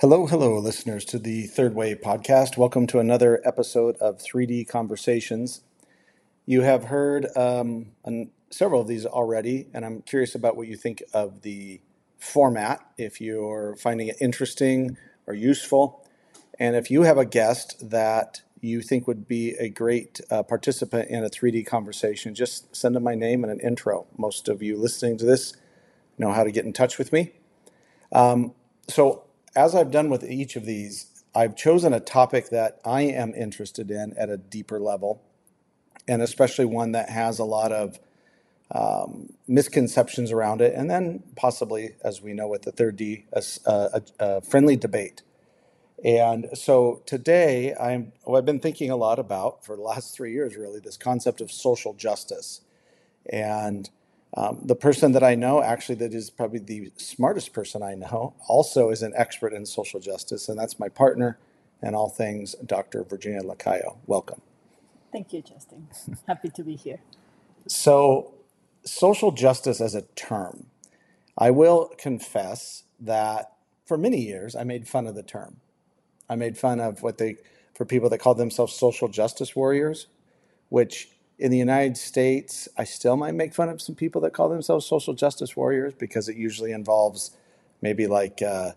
Hello, hello, listeners to the Third Way podcast. Welcome to another episode of 3D Conversations. You have heard um, an, several of these already, and I'm curious about what you think of the format, if you're finding it interesting or useful, and if you have a guest that you think would be a great uh, participant in a 3D conversation, just send them my name and an intro. Most of you listening to this know how to get in touch with me. Um, so, as I've done with each of these, I've chosen a topic that I am interested in at a deeper level, and especially one that has a lot of um, misconceptions around it, and then possibly, as we know with the third D, a, a, a friendly debate. And so today, I'm, well, I've been thinking a lot about, for the last three years really, this concept of social justice. And um, the person that I know, actually, that is probably the smartest person I know, also is an expert in social justice, and that's my partner in all things, Dr. Virginia Lacayo. Welcome. Thank you, Justin. Happy to be here. So, social justice as a term, I will confess that for many years I made fun of the term. I made fun of what they, for people that call themselves social justice warriors, which in the United States, I still might make fun of some people that call themselves social justice warriors because it usually involves maybe like, uh,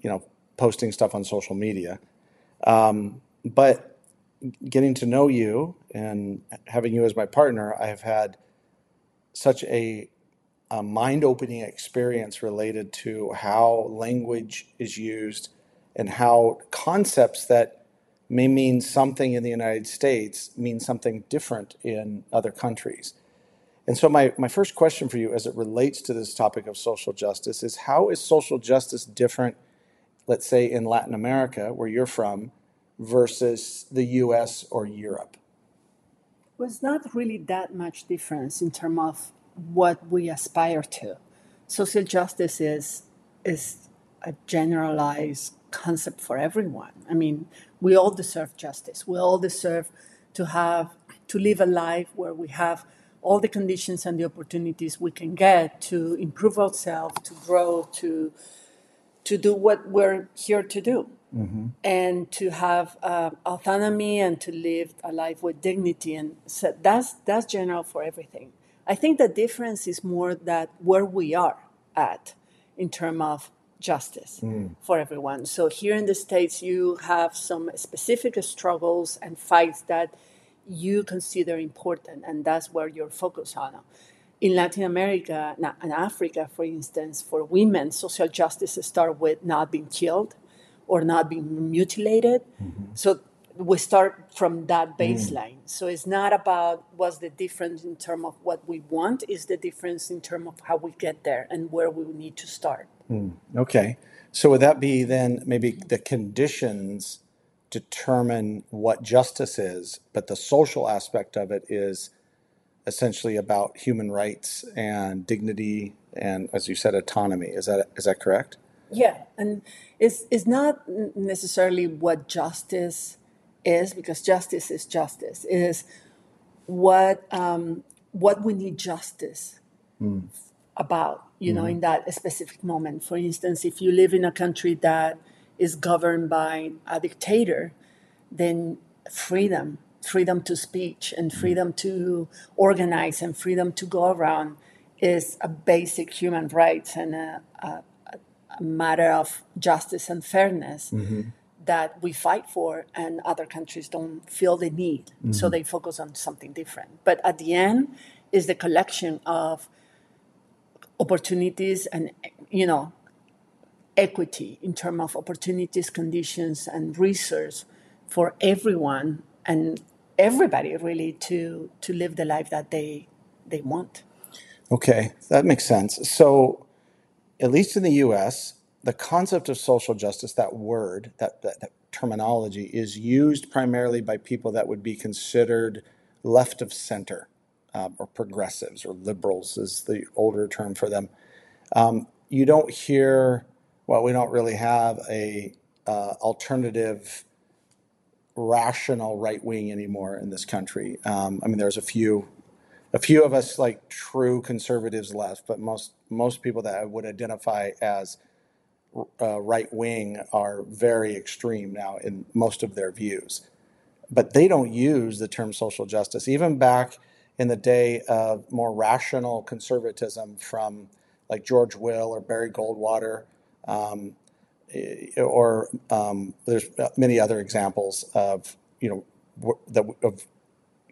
you know, posting stuff on social media. Um, but getting to know you and having you as my partner, I have had such a, a mind opening experience related to how language is used and how concepts that may mean something in the United States mean something different in other countries. And so, my, my first question for you as it relates to this topic of social justice is how is social justice different, let's say, in Latin America, where you're from, versus the US or Europe? Well, it's not really that much difference in terms of what we aspire to. Social justice is, is a generalized concept for everyone. I mean, we all deserve justice. We all deserve to have to live a life where we have all the conditions and the opportunities we can get to improve ourselves, to grow, to to do what we're here to do, mm-hmm. and to have uh, autonomy and to live a life with dignity. And so that's that's general for everything. I think the difference is more that where we are at in terms of justice mm. for everyone. So here in the States, you have some specific struggles and fights that you consider important, and that's where you're focused on. In Latin America and Africa, for instance, for women, social justice starts with not being killed or not being mutilated. Mm-hmm. So we start from that mm. baseline. Mm. So it's not about what's the difference in terms of what we want, it's the difference in terms of how we get there and where we need to start. Mm, okay. So would that be then maybe the conditions determine what justice is, but the social aspect of it is essentially about human rights and dignity and, as you said, autonomy. Is that is that correct? Yeah, and it's it's not necessarily what justice is because justice is justice. Is what um, what we need justice mm. about you know, mm-hmm. in that specific moment. For instance, if you live in a country that is governed by a dictator, then freedom, freedom to speech, and mm-hmm. freedom to organize, and freedom to go around is a basic human right and a, a, a matter of justice and fairness. Mm-hmm. That we fight for, and other countries don't feel the need, mm-hmm. so they focus on something different. But at the end, is the collection of opportunities and you know equity in terms of opportunities conditions and resource for everyone and everybody really to to live the life that they they want okay that makes sense so at least in the us the concept of social justice that word that, that, that terminology is used primarily by people that would be considered left of center um, or progressives or liberals is the older term for them. Um, you don't hear, well, we don't really have a uh, alternative rational right wing anymore in this country. Um, I mean, there's a few, a few of us like true conservatives left, but most most people that I would identify as uh, right wing are very extreme now in most of their views, but they don't use the term social justice. Even back in the day of more rational conservatism from like George Will or Barry Goldwater, um, eh, or um, there's many other examples of you know that of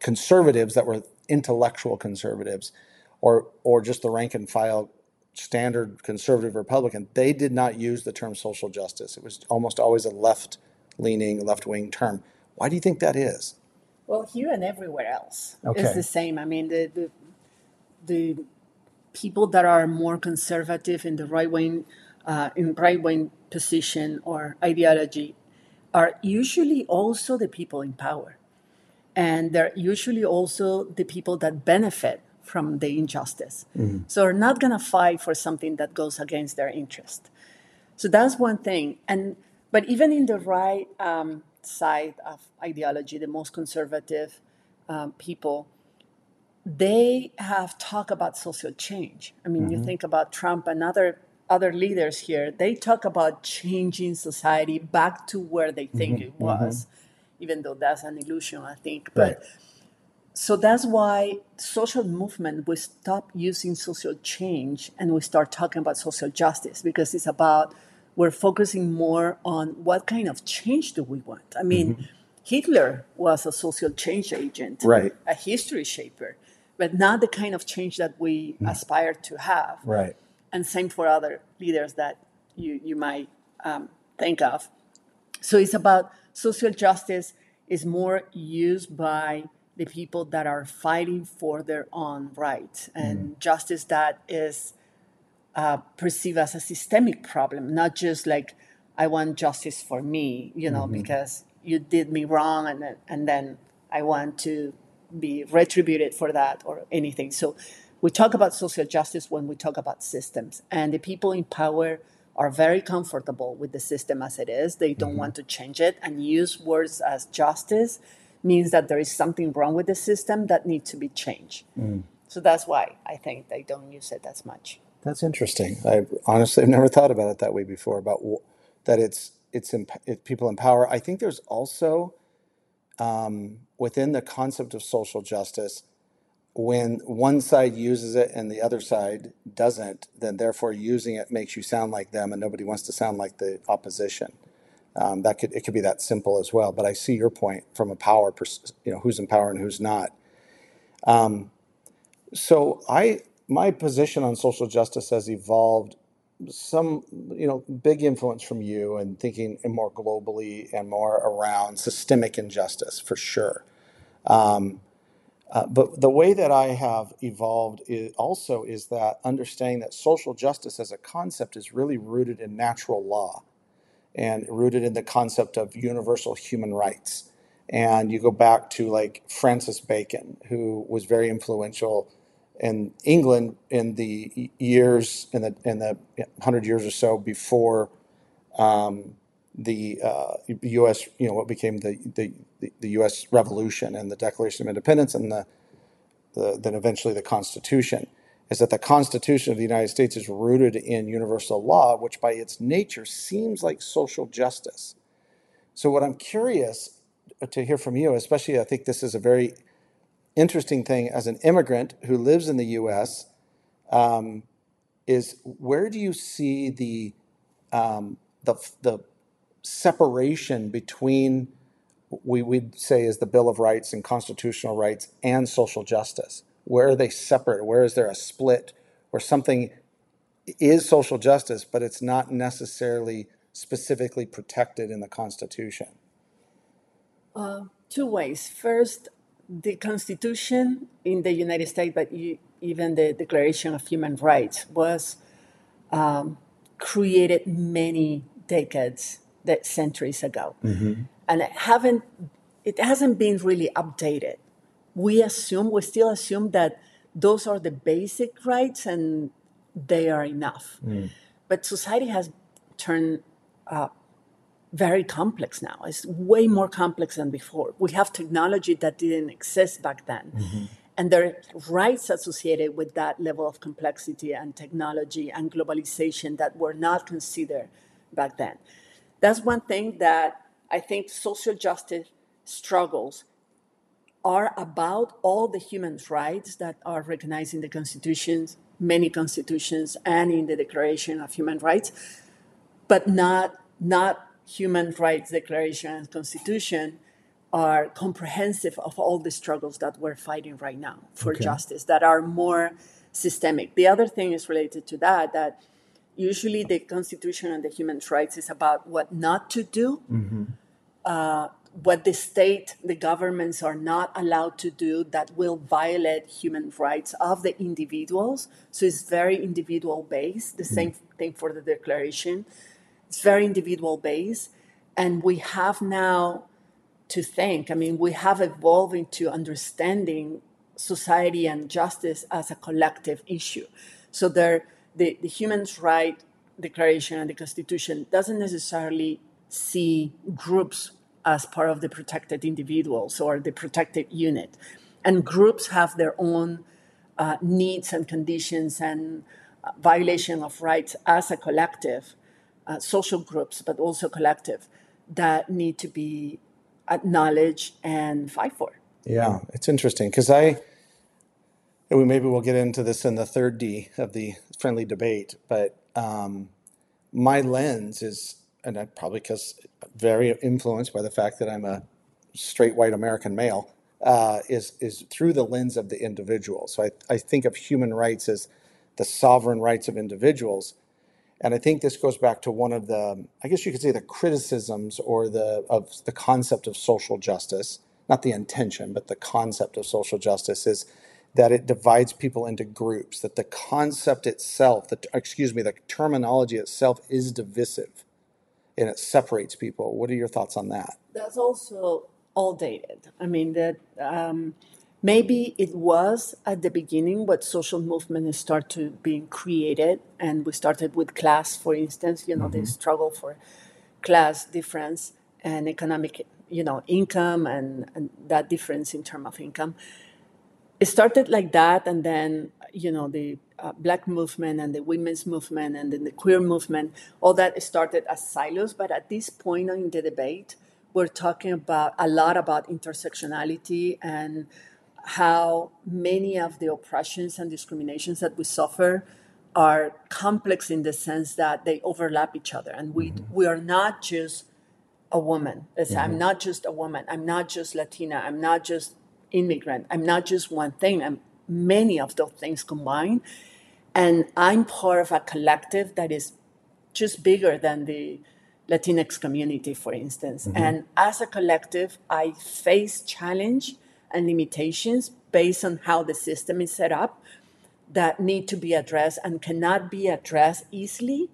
conservatives that were intellectual conservatives, or or just the rank and file standard conservative Republican. They did not use the term social justice. It was almost always a left leaning, left wing term. Why do you think that is? Well, here and everywhere else Okay. it's the same. I mean, the the, the people that are more conservative in the right wing, uh, in right wing position or ideology, are usually also the people in power, and they're usually also the people that benefit from the injustice. So they're not going to fight for something that goes against their interest. So that's one thing. And but even in the right um, side of ideology, the most conservative um, people, they have talked about social change. I mean, you think about Trump and other other leaders here. They talk about changing society back to where they think it was, even though that's an illusion, I think. But so that's why social movement we stop using social change and we start talking about social justice because it's about we're focusing more on what kind of change do we want i mean hitler was a social change agent Right. a history shaper but not the kind of change that we aspire to have Right. and same for other leaders that you, you might um, think of. So it's about social justice is more used by the people that are fighting for their own rights mm-hmm. and justice that is uh, perceived as a systemic problem, not just like I want justice for me, you know, mm-hmm. because you did me wrong and and then I want to be retributed for that or anything. So we talk about social justice when we talk about systems, and the people in power are very comfortable with the system as it is. They don't mm-hmm. want to change it and use words as justice means that there is something wrong with the system that needs to be changed. So that's why I think they don't use it as much. That's interesting. I honestly have never thought about it that way before. About w- that it's it's in, it, people in power. I think there's also um, within the concept of social justice, when one side uses it and the other side doesn't, then therefore using it makes you sound like them, and nobody wants to sound like the opposition. Um, that could it could be that simple as well. But I see your point from a power, pers- you know, who's in power and who's not. Um, So I my position on social justice has evolved some you know big influence from you and thinking more globally and more around systemic injustice for sure uh, but the way that i have evolved is also is that understanding that social justice as a concept is really rooted in natural law and rooted in the concept of universal human rights. And you go back to like Francis Bacon, who was very influential in England in the years in the in the hundred years or so before um, the uh, U.S. You know what became the, the the U.S. Revolution and the Declaration of Independence and the the, then eventually the Constitution, is that the Constitution of the United States is rooted in universal law, which by its nature seems like social justice. So, what I'm curious to hear from you, especially I think this is a very interesting thing as an immigrant who lives in the US, um, is where do you see the, um, the, the separation between we would say is the Bill of Rights and constitutional rights and social justice? Where are they separate? Where is there a split where something is social justice, but it's not necessarily specifically protected in the Constitution? Uh, two ways. First, the Constitution in the United States, but even the Declaration of Human Rights, was um, created many decades, that centuries ago, mm-hmm. and it haven't. It hasn't been really updated. We assume, we still assume that those are the basic rights and they are enough. Mm. But society has turned uh, very complex now. It's way more complex than before. We have technology that didn't exist back then. Mm-hmm. And there are rights associated with that level of complexity and technology and globalization that were not considered back then. That's one thing that I think social justice struggles are about all the human rights that are recognized in the constitutions, many constitutions, and in the Declaration of Human Rights, but not not human rights declaration and constitution are comprehensive of all the struggles that we're fighting right now for okay. justice that are more systemic. The other thing is related to that that usually the constitution and the human rights is about what not to do. Mm-hmm. Uh, what the state, the governments are not allowed to do that will violate human rights of the individuals. So it's very individual based. The mm-hmm. same thing for the declaration. It's very individual based. And we have now to think, I mean, we have evolved into understanding society and justice as a collective issue. So there, the, the Human Rights Declaration and the Constitution doesn't necessarily see groups as part of the protected individuals or the protected unit. And groups have their own uh, needs and conditions and uh, violation of rights as a collective, uh, social groups, but also collective, that need to be acknowledged and fight for. Yeah, it's interesting because I, we maybe we'll get into this in the third D of the friendly debate, but um, my lens is, and I probably because very influenced by the fact that I'm a straight white American male, uh, is is through the lens of the individual. So I, I think of human rights as the sovereign rights of individuals, and I think this goes back to one of the, I guess you could say, the criticisms or the of the concept of social justice, not the intention, but the concept of social justice is that it divides people into groups. That the concept itself, the excuse me, the terminology itself is divisive, and it separates people. What are your thoughts on that? That's also all dated. I mean that. Um, maybe it was at the beginning what social movement started being created and we started with class for instance you know mm-hmm. the struggle for class difference and economic you know income and, and that difference in terms of income it started like that and then you know the uh, black movement and the women's movement and then the queer movement all that started as silos. But at this point in the debate we're talking about a lot about intersectionality and how many of the oppressions and discriminations that we suffer are complex in the sense that they overlap each other. And we mm-hmm. we are not just a woman. Mm-hmm. i'm not just a woman. I'm not just latina. I'm not just immigrant. I'm not just one thing. I'm many of those things combined and i'm part of a collective that is just bigger than the latinx community for instance mm-hmm. and as a collective i face challenge and limitations based on how the system is set up that need to be addressed and cannot be addressed easily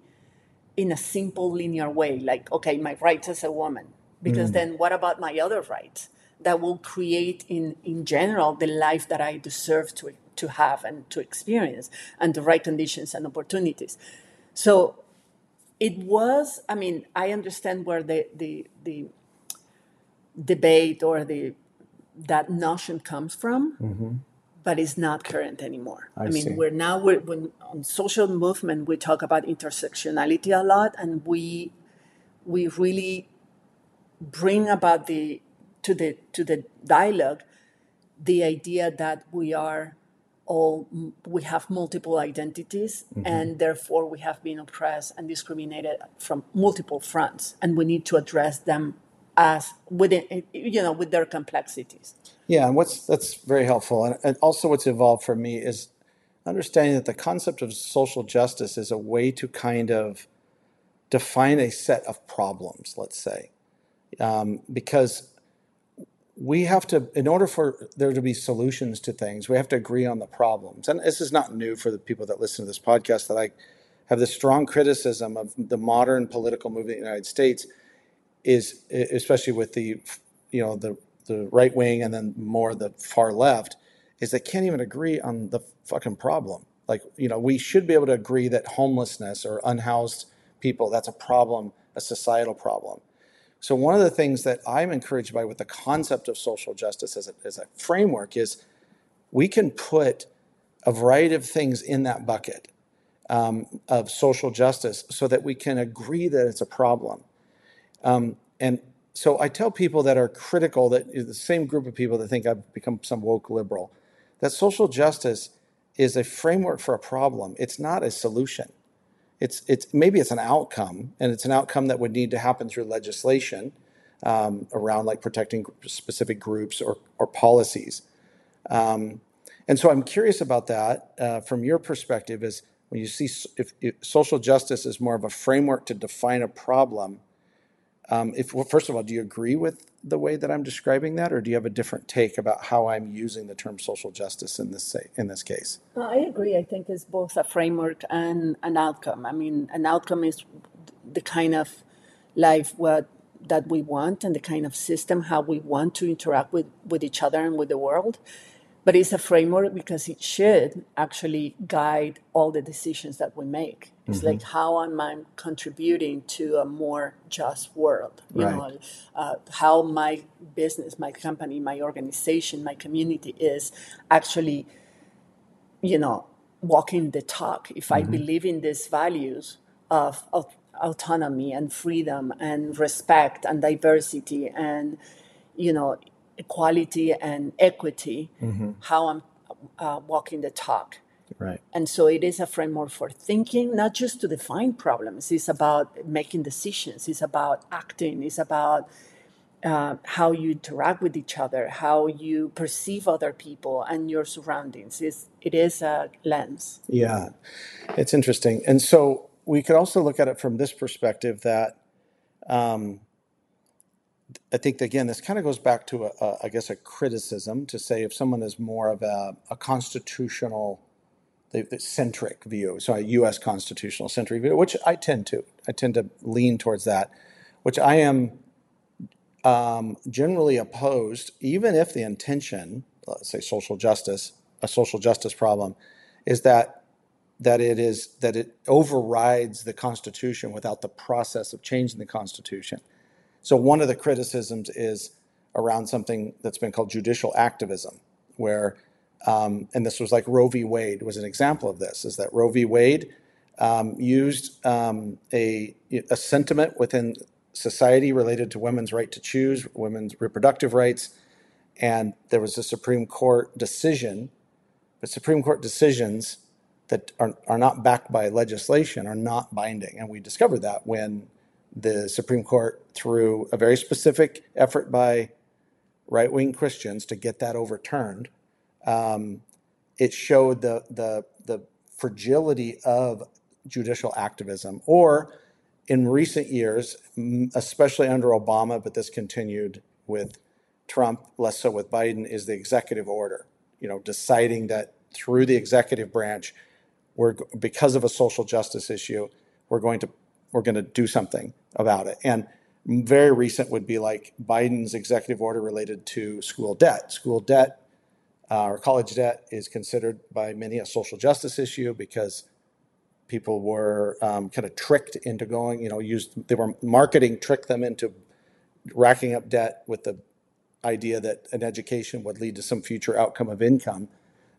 in a simple linear way like okay my rights as a woman because mm. then what about my other rights that will create in in general the life that i deserve to to have and to experience and the right conditions and opportunities so it was i mean i understand where the the the debate or the that notion comes from, mm-hmm. but it's not current anymore. I, I mean, see. we're now we're, when on social movement we talk about intersectionality a lot, and we we really bring about the to the to the dialogue the idea that we are all we have multiple identities mm-hmm. and therefore we have been oppressed and discriminated from multiple fronts and we need to address them as within you know with their complexities. Yeah and what's that's very helpful. And, and also what's evolved for me is understanding that the concept of social justice is a way to kind of define a set of problems let's say. Um, because we have to in order for there to be solutions to things we have to agree on the problems and this is not new for the people that listen to this podcast that i have this strong criticism of the modern political movement in the united states is especially with the you know the the right wing and then more the far left is they can't even agree on the fucking problem. Like you know we should be able to agree that homelessness or unhoused people that's a problem, a societal problem. So one of the things that I'm encouraged by with the concept of social justice as a, as a framework is we can put a variety of things in that bucket um, of social justice so that we can agree that it's a problem. Um, and so I tell people that are critical, that the same group of people that think I've become some woke liberal, that social justice is a framework for a problem. It's not a solution. It's, it's maybe it's an outcome, and it's an outcome that would need to happen through legislation um, around like protecting specific groups or, or policies. Um, and so I'm curious about that uh, from your perspective. Is when you see if, if, social justice is more of a framework to define a problem. Um, if well, first of all, do you agree with the way that I'm describing that, or do you have a different take about how I'm using the term social justice in this in this case? I agree. I think it's both a framework and an outcome. I mean, an outcome is the kind of life what that we want and the kind of system how we want to interact with, with each other and with the world but it's a framework because it should actually guide all the decisions that we make. It's mm-hmm. like how am I contributing to a more just world? You right. know, uh, how my business, my company, my organization, my community is actually, you know, walking the talk. If mm-hmm. I believe in these values of, of autonomy and freedom and respect and diversity and you know equality and equity, mm-hmm. how I'm uh, walking the talk. Right. And so it is a framework for thinking, not just to define problems. It's about making decisions. It's about acting. It's about uh, how you interact with each other, how you perceive other people and your surroundings. It's, it is a lens. Yeah, it's interesting. And so we could also look at it from this perspective that um, I think again, this kind of goes back to a, a, I guess a criticism to say if someone is more of a, a constitutional centric view, so a U.S. constitutional centric view, which I tend to, I tend to lean towards that, which I am um, generally opposed, even if the intention, let's say social justice, a social justice problem, is that that it is that it overrides the Constitution without the process of changing the Constitution. So one of the criticisms is around something that's been called judicial activism, where um, and this was like Roe v. Wade was an example of this. Is that Roe v. Wade um, used um, a a sentiment within society related to women's right to choose, women's reproductive rights, and there was a Supreme Court decision. But Supreme Court decisions that are, are not backed by legislation are not binding, and we discovered that when the Supreme Court, through a very specific effort by right wing Christians to get that overturned, um, it showed the, the, the fragility of judicial activism. Or in recent years, especially under Obama, but this continued with Trump, less so with Biden, is the executive order. You know, deciding that through the executive branch, we're because of a social justice issue, we're going to we're going to do something about it. And very recent would be like Biden's executive order related to school debt. School debt or college debt is considered by many a social justice issue because people were um, kind of tricked into going, you know, used they were marketing tricked them into racking up debt with the idea that an education would lead to some future outcome of income.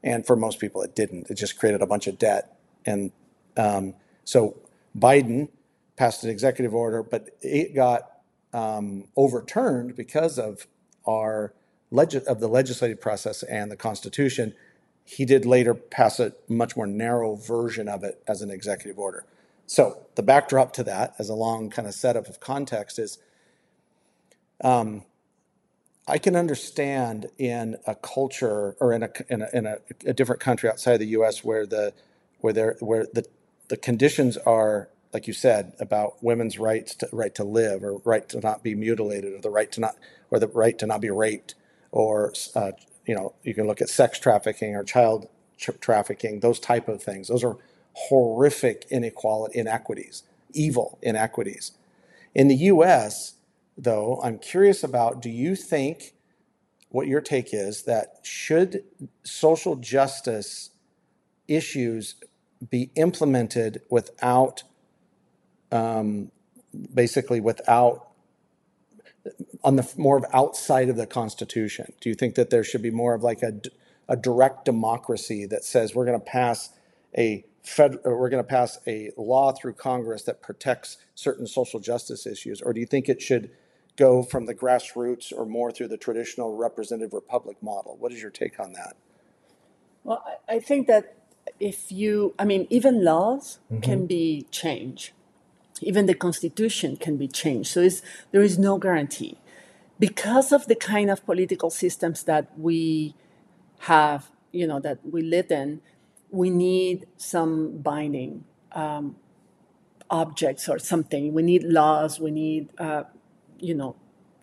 And for most people, it didn't. It just created a bunch of debt. And um, so Biden passed an executive order, but it got um, overturned because of our of the legislative process and the Constitution. He did later pass a much more narrow version of it as an executive order. So the backdrop to that, as a long kind of setup of context, is um, I can understand in a culture or in a in a, in a, a different country outside the U.S. where the where there where the the conditions are like you said, about women's rights to right to live or right to not be mutilated or the right to not or the right to not be raped or uh, you know you can look at sex trafficking or child tra- trafficking those type of things. Those are horrific inequality inequities evil inequities. In the US though I'm curious about do you think what your take is that should social justice issues be implemented without um, basically without on the more of outside of the Constitution? Do you think that there should be more of like a, a direct democracy that says we're going to pass a fed, we're going to pass a law through Congress that protects certain social justice issues, or do you think it should go from the grassroots or more through the traditional representative republic model? What is your take on that? Well, I, I think that if you, I mean, even laws mm-hmm. can be changed, even the constitution can be changed. So there is no guarantee. Because of the kind of political systems that we have, you know, that we live in, we need some binding um, objects or something. We need laws. We need, uh, you know,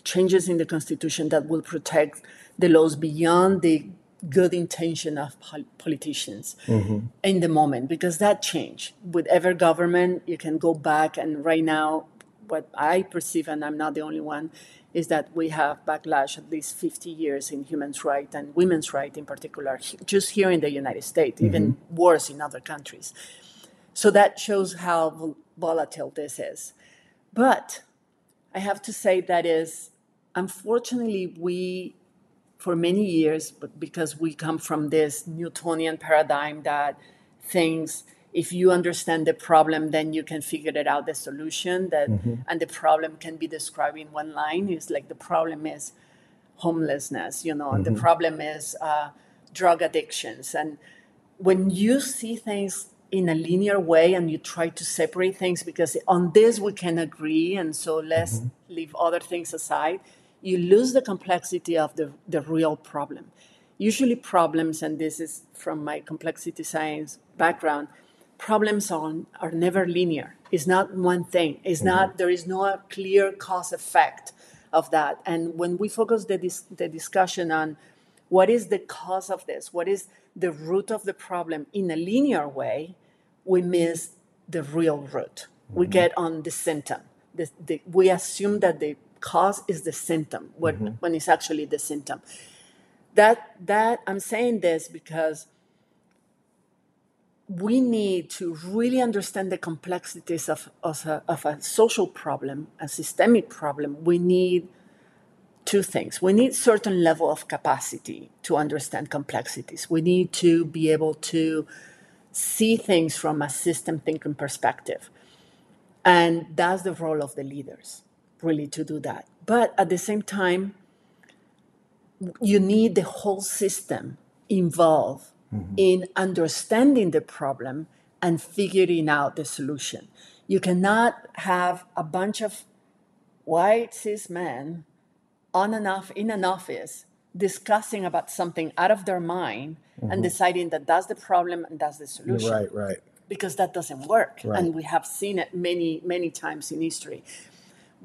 changes in the constitution that will protect the laws beyond the good intention of pol- politicians mm-hmm. in the moment because that changed with every government you can go back and right now what i perceive and i'm not the only one is that we have backlash at least 50 years in human rights and women's rights in particular, just here in the United States, mm-hmm. even worse in other countries. So that shows how volatile this is. But I have to say that is, unfortunately, we, for many years, but because we come from this Newtonian paradigm that things if you understand the problem then you can figure it out the solution that mm-hmm. and the problem can be described in one line is like the problem is homelessness you know mm-hmm. and the mm-hmm. problem is uh, drug addictions and when you see things in a linear way and you try to separate things because on this we can agree and so let's mm-hmm. leave other things aside you lose the complexity of the, the real problem usually problems and this is from my complexity science background problems on are never linear. It's not one thing. It's mm-hmm. not there is no clear cause effect of that. And when we focus the dis- the discussion on what is the cause of this, what is the root of the problem in a linear way, we miss the real root. Mm-hmm. We get on the symptom. The, the, we assume that the cause is the symptom when, mm-hmm. when it's actually the symptom. That that I'm saying this because we need to really understand the complexities of, of, a, of a social problem, a systemic problem. We need two things. We need certain level of capacity to understand complexities. We need to be able to see things from a system thinking perspective. And that's the role of the leaders, really, to do that. But at the same time, you need the whole system involved mm-hmm. in understanding the problem and figuring out the solution. You cannot have a bunch of white cis men on and off in an office discussing about something out of their mind mm-hmm. and deciding that that's the problem and that's the solution. Right, right. Because that doesn't work. Right. And we have seen it many, many times in history.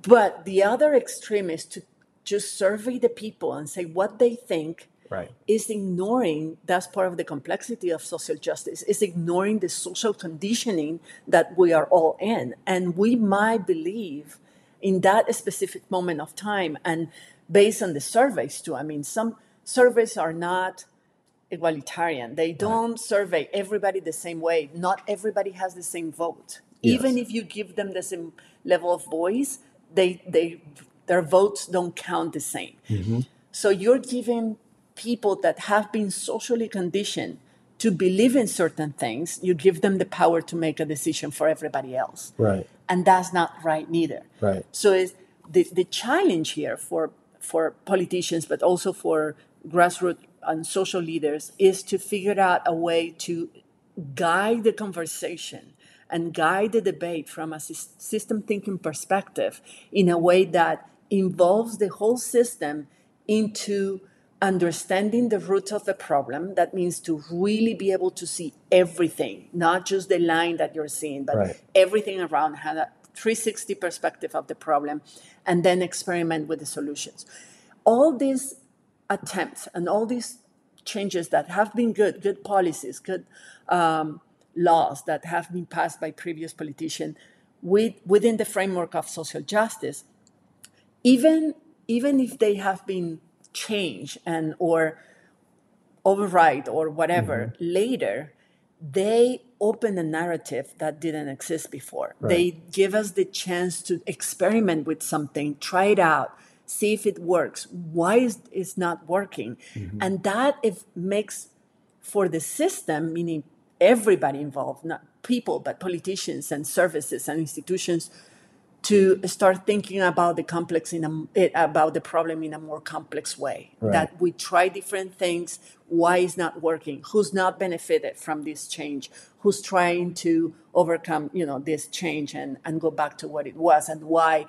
But the other extreme is to just survey the people and say what they think right. is ignoring that's part of the complexity of social justice is ignoring the social conditioning that we are all in and we might believe in that specific moment of time and based on the surveys too i mean some surveys are not egalitarian they don't right. survey everybody the same way not everybody has the same vote yes. even if you give them the same level of voice they they their votes don't count the same mm-hmm. so you're giving people that have been socially conditioned to believe in certain things, you give them the power to make a decision for everybody else. Right. And that's not right neither. Right. So it's the, the challenge here for for politicians, but also for grassroots and social leaders, is to figure out a way to guide the conversation and guide the debate from a system thinking perspective in a way that involves the whole system into understanding the root of the problem that means to really be able to see everything not just the line that you're seeing but right. everything around have a 360 perspective of the problem and then experiment with the solutions all these attempts and all these changes that have been good good policies good um, laws that have been passed by previous politicians with, within the framework of social justice even even if they have been changed and or override or whatever mm-hmm. later they open a narrative that didn't exist before right. they give us the chance to experiment with something try it out see if it works why is it not working mm-hmm. and that if makes for the system meaning everybody involved, not people, but politicians and services and institutions to start thinking about the complex in a, eh, about the problem in a more complex way right. that we try different things why it's not working who's not benefited from this change who's trying to overcome you know this change and, and go back to what it was and why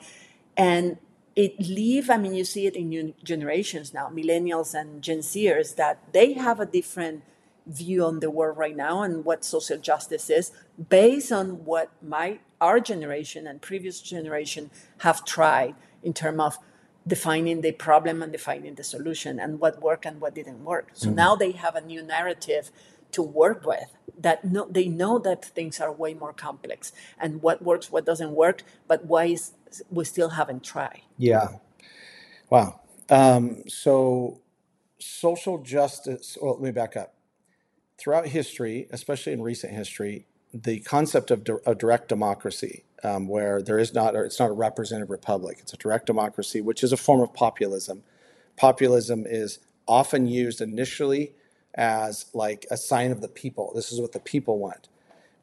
and it leave i mean you see it in new generations now millennials and gen zers that they have a different view on the world right now and what social justice is based on what my our generation and previous generation have tried in terms of defining the problem and defining the solution and what worked and what didn't work. So mm-hmm. now they have a new narrative to work with that no, they know that things are way more complex and what works, what doesn't work, but why is, we still haven't tried. Yeah. Wow. Um, so social justice, well, let me back up. Throughout history, especially in recent history, the concept of a direct democracy, um, where there is not, it's not a representative republic, it's a direct democracy, which is a form of populism. Populism is often used initially as like a sign of the people. This is what the people want.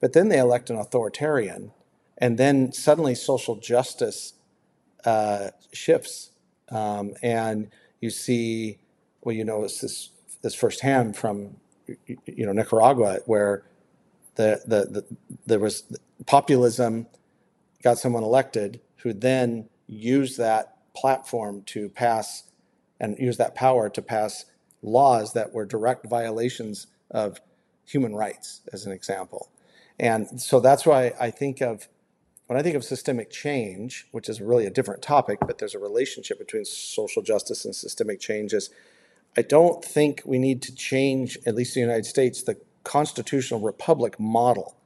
But then they elect an authoritarian, and then suddenly social justice uh, shifts, um, and you see, well, you know, this this firsthand from you know Nicaragua, where the, the, the there was populism got someone elected who then used that platform to pass and use that power to pass laws that were direct violations of human rights, as an example. And so that's why I think of when I think of systemic change, which is really a different topic, but there's a relationship between social justice and systemic changes. I don't think we need to change, at least in the United States, the constitutional republic model.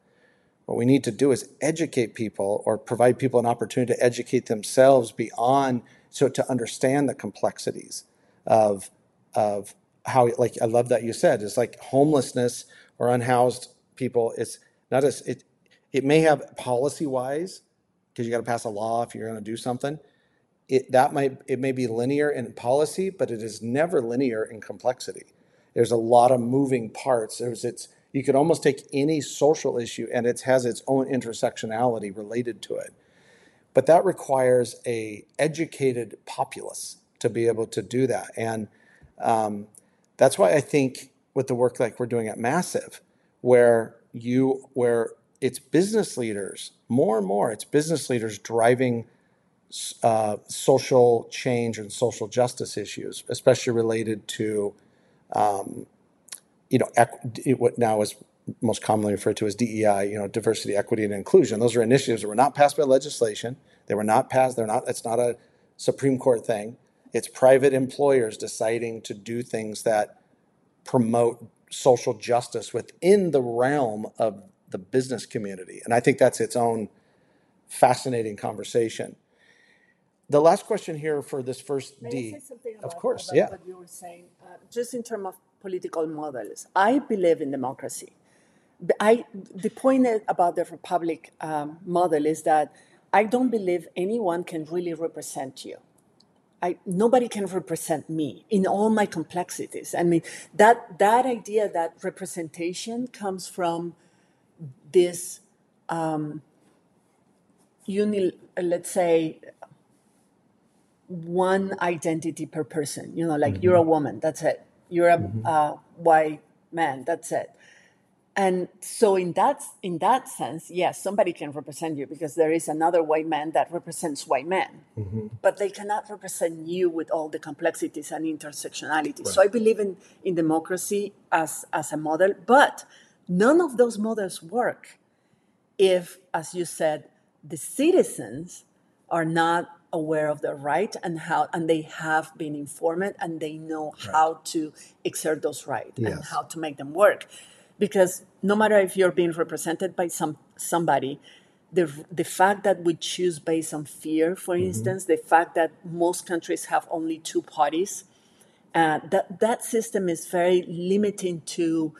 What we need to do is educate people or provide people an opportunity to educate themselves beyond so to understand the complexities of of how like I love that you said it's like homelessness or unhoused people it's not as it it may have policy wise because you got to pass a law if you're going to do something it that might it may be linear in policy but it is never linear in complexity there's a lot of moving parts. There's its you could almost take any social issue and it has its own intersectionality related to it. But that requires a educated populace to be able to do that. And um, that's why I think with the work like we're doing at Massive, where you where it's business leaders more and more it's business leaders driving uh, social change and social justice issues, especially related to um, you know, what now is most commonly referred to as DEI, you know, diversity, equity, and inclusion. Those are initiatives that were not passed by legislation. They were not passed. They're not. It's not a Supreme Court thing. It's private employers deciding to do things that promote social justice within the realm of the business community, and I think that's its own fascinating conversation. The last question here for this first May D. Say something Of about, course, about yeah. what you were saying? Uh, just in terms of political models, I believe in democracy. I, the point about the republic um, model is that I don't believe anyone can really represent you. I, nobody can represent me in all my complexities. I mean, that, that idea that representation comes from this, um, uni, let's say, one identity per person. You know, like mm-hmm. you're a woman, that's it. You're a mm-hmm. uh, white man, that's it. And so, in that in that sense, yes, somebody can represent you because there is another white man that represents white men, mm-hmm. but they cannot represent you with all the complexities and intersectionality. Right. So, I believe in in democracy as as a model, but none of those models work if, as you said, the citizens are not aware of their right and how and they have been informed and they know right. how to exert those rights yes. and how to make them work because no matter if you're being represented by some somebody the the fact that we choose based on fear for mm-hmm. instance the fact that most countries have only two parties uh, that that system is very limiting to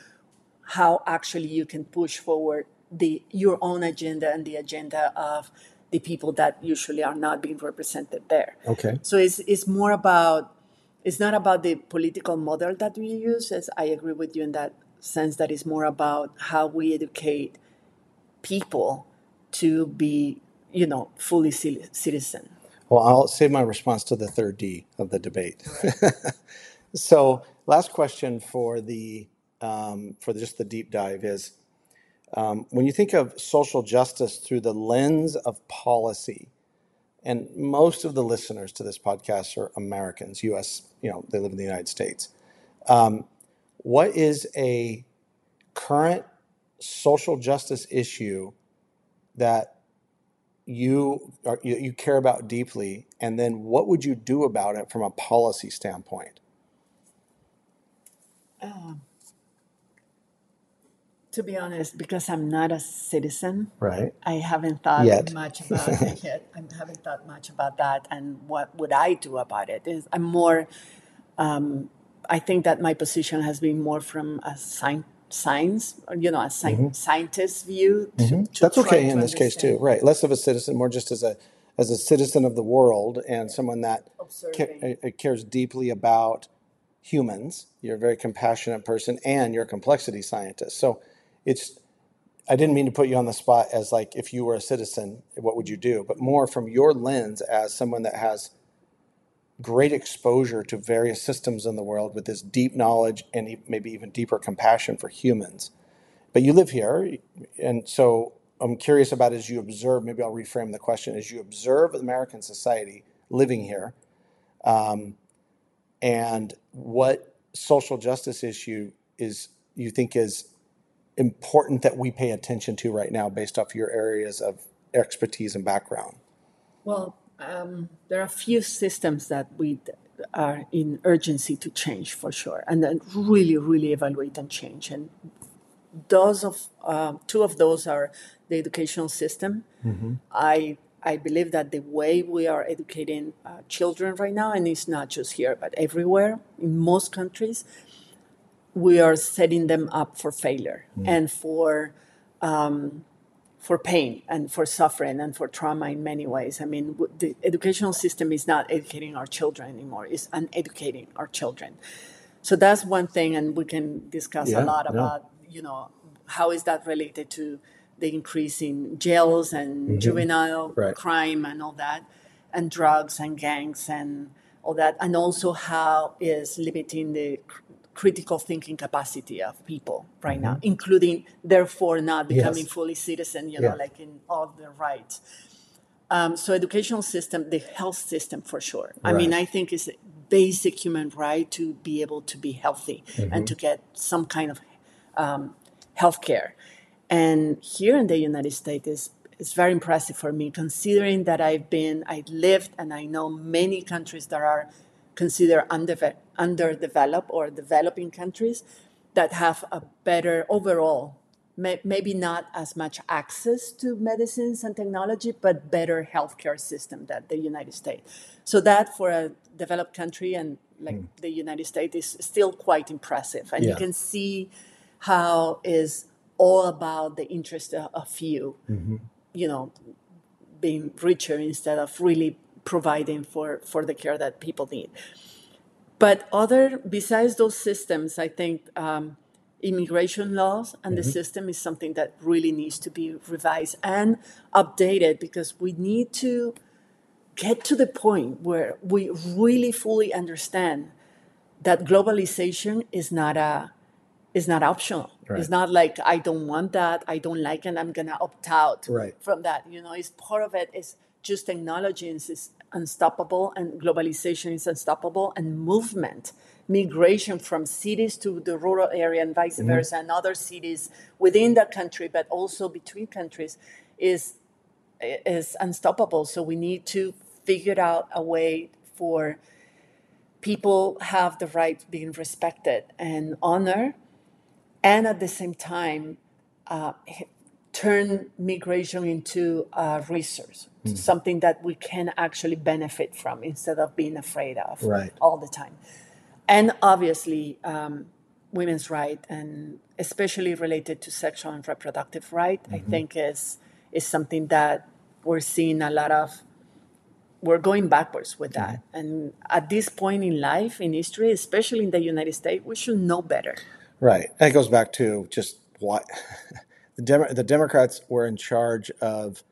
how actually you can push forward the your own agenda and the agenda of the people that usually are not being represented there. Okay. So it's, it's more about, it's not about the political model that we use, as I agree with you in that sense that is more about how we educate people to be, you know, fully citizen. Well, I'll save my response to the third D of the debate. so, last question for the um, for just the deep dive is um, when you think of social justice through the lens of policy, and most of the listeners to this podcast are Americans, U.S. You know, they live in the United States. Um, what is a current social justice issue that you are, you, you care about deeply, and then what would you do about it from a policy standpoint? Um, to be honest, because I'm not a citizen, right? I haven't thought yet. much about it yet. I haven't thought much about that, and what would I do about it? Is I'm more. Um, I think that my position has been more from a science science, you know, a sci- mm-hmm. scientist view. To, mm-hmm. to That's okay in this case too, right? Less of a citizen, more just as a as a citizen of the world and someone that ca- uh, cares deeply about humans. You're a very compassionate person, and you're a complexity scientist. So it's. I didn't mean to put you on the spot as like if you were a citizen, what would you do? But more from your lens as someone that has great exposure to various systems in the world with this deep knowledge and maybe even deeper compassion for humans. But you live here, and so I'm curious about as you observe, maybe I'll reframe the question as you observe American society living here, um, and what social justice issue is you think is important that we pay attention to right now based off your areas of expertise and background? Well, um, there are a few systems that we are in urgency to change for sure, and then really, really evaluate and change. And those of uh, two of those are the educational system. Mm-hmm. I I believe that the way we are educating uh, children right now, and it's not just here but everywhere in most countries, we are setting them up for failure mm-hmm. and for um, for pain and for suffering and for trauma in many ways. I mean, the educational system is not educating our children anymore, it's uneducating our children. So that's one thing, and we can discuss yeah, a lot about, yeah. you know, how is that related to the increase in jails and mm-hmm. juvenile right. crime and all that, and drugs and gangs and all that, and also how is limiting the critical thinking capacity of people right mm-hmm. now, including therefore not becoming yes. fully citizen, you know, yeah. like in all the rights. Um, so educational system, the health system for sure. Right. I mean, I think it's a basic human right to be able to be healthy mm-hmm. and to get some kind of um, health care. And here in the United States is it's very impressive for me considering that I've been, I lived and I know many countries that are considered underdeveloped underdeveloped or developing countries that have a better overall, may, maybe not as much access to medicines and technology, but better healthcare system than the United States. So that for a developed country and like mm. the United States is still quite impressive, and yeah. you can see how is all about the interest of a few, mm-hmm. you know, being richer instead of really providing for for the care that people need. But other, besides those systems, I think um, immigration laws and mm-hmm. the system is something that really needs to be revised and updated because we need to get to the point where we really fully understand that globalization is not a is not optional. Right. It's not like I don't want that, I don't like it, I'm gonna opt out right. from that. You know, it's part of it. it is just technology is unstoppable and globalization is unstoppable and movement migration from cities to the rural area and vice mm-hmm. versa and other cities within the country but also between countries is is unstoppable so we need to figure out a way for people have the right being respected and honor and at the same time uh, turn migration into a resource, mm. something that we can actually benefit from instead of being afraid of right. all the time. And obviously, um, women's right, and especially related to sexual and reproductive right, mm-hmm. I think is is something that we're seeing a lot of. We're going backwards with that, mm-hmm. and at this point in life, in history, especially in the United States, we should know better. Right. And it goes back to just what the, Dem- the Democrats were in charge of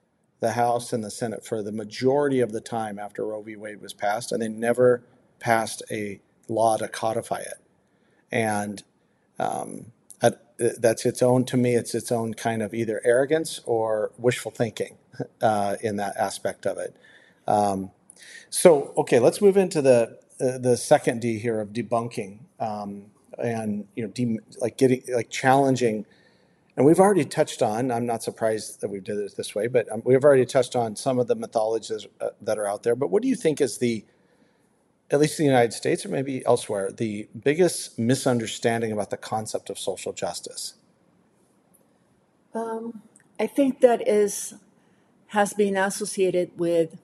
the House and the Senate for the majority of the time after Roe v. Wade was passed, and they never passed a law to codify it. And um, that's its own, to me, it's its own kind of either arrogance or wishful thinking uh, in that aspect of it. Um, so, okay, let's move into the uh, the second D here of debunking, um, and you know, de- like getting like challenging. And we've already touched on. I'm not surprised that we did it this way, but um, we've already touched on some of the mythologies uh, that are out there. But what do you think is the, at least in the United States or maybe elsewhere, the biggest misunderstanding about the concept of social justice? Um, I think that is has been associated with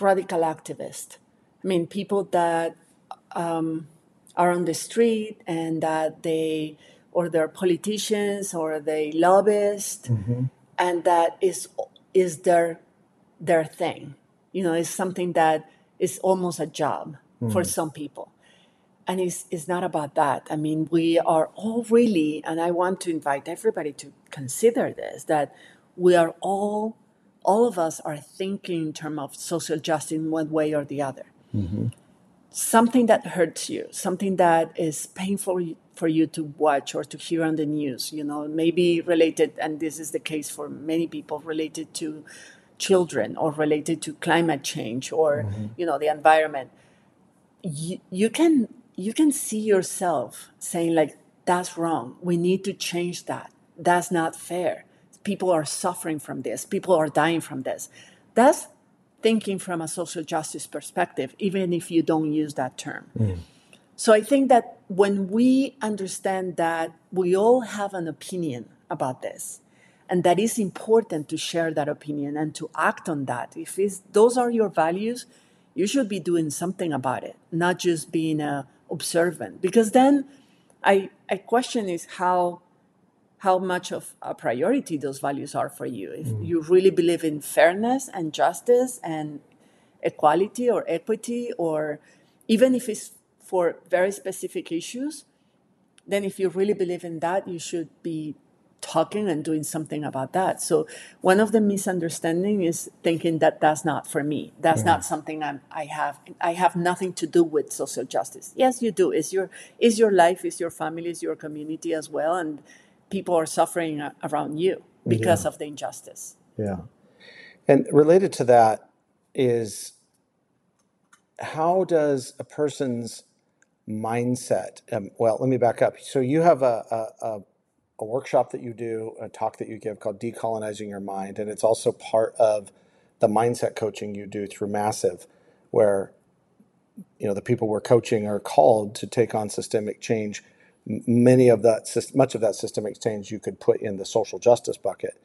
radical activists. I mean, people that um, are on the street and that they, or they're politicians or they lobbyists, mm-hmm. and that is is their their thing. You know, it's something that is almost a job mm-hmm. for some people. And it's, it's not about that. I mean, we are all really, and I want to invite everybody to consider this that we are all all of us are thinking in terms of social justice in one way or the other. Mm-hmm. Something that hurts you, something that is painful for you to watch or to hear on the news, you know, maybe related, and this is the case for many people, related to children or related to climate change or, mm-hmm. you know, the environment. You, you can you can see yourself saying like that's wrong we need to change that that's not fair people are suffering from this, people are dying from this. That's thinking from a social justice perspective, even if you don't use that term. Mm. So I think that when we understand that we all have an opinion about this, and that is important to share that opinion and to act on that. If those are your values, you should be doing something about it, not just being a observant. Because then I, I question is how how much of a priority those values are for you. If mm. you really believe in fairness and justice and equality or equity, or even if it's for very specific issues, then if you really believe in that, you should be talking and doing something about that. So one of the misunderstanding is thinking that that's not for me. That's not something I'm, I have. I have nothing to do with social justice. Yes, you do. Is your is your life, is your family, is your community as well, and people are suffering around you because yeah. of the injustice. Yeah. And related to that is how does a person's mindset, um, well, let me back up. So you have a, a, a workshop that you do, a talk that you give called Decolonizing Your Mind, and it's also part of the mindset coaching you do through Massive, where you know the people we're coaching are called to take on systemic change many of that, much of that systemic change you could put in the social justice bucket.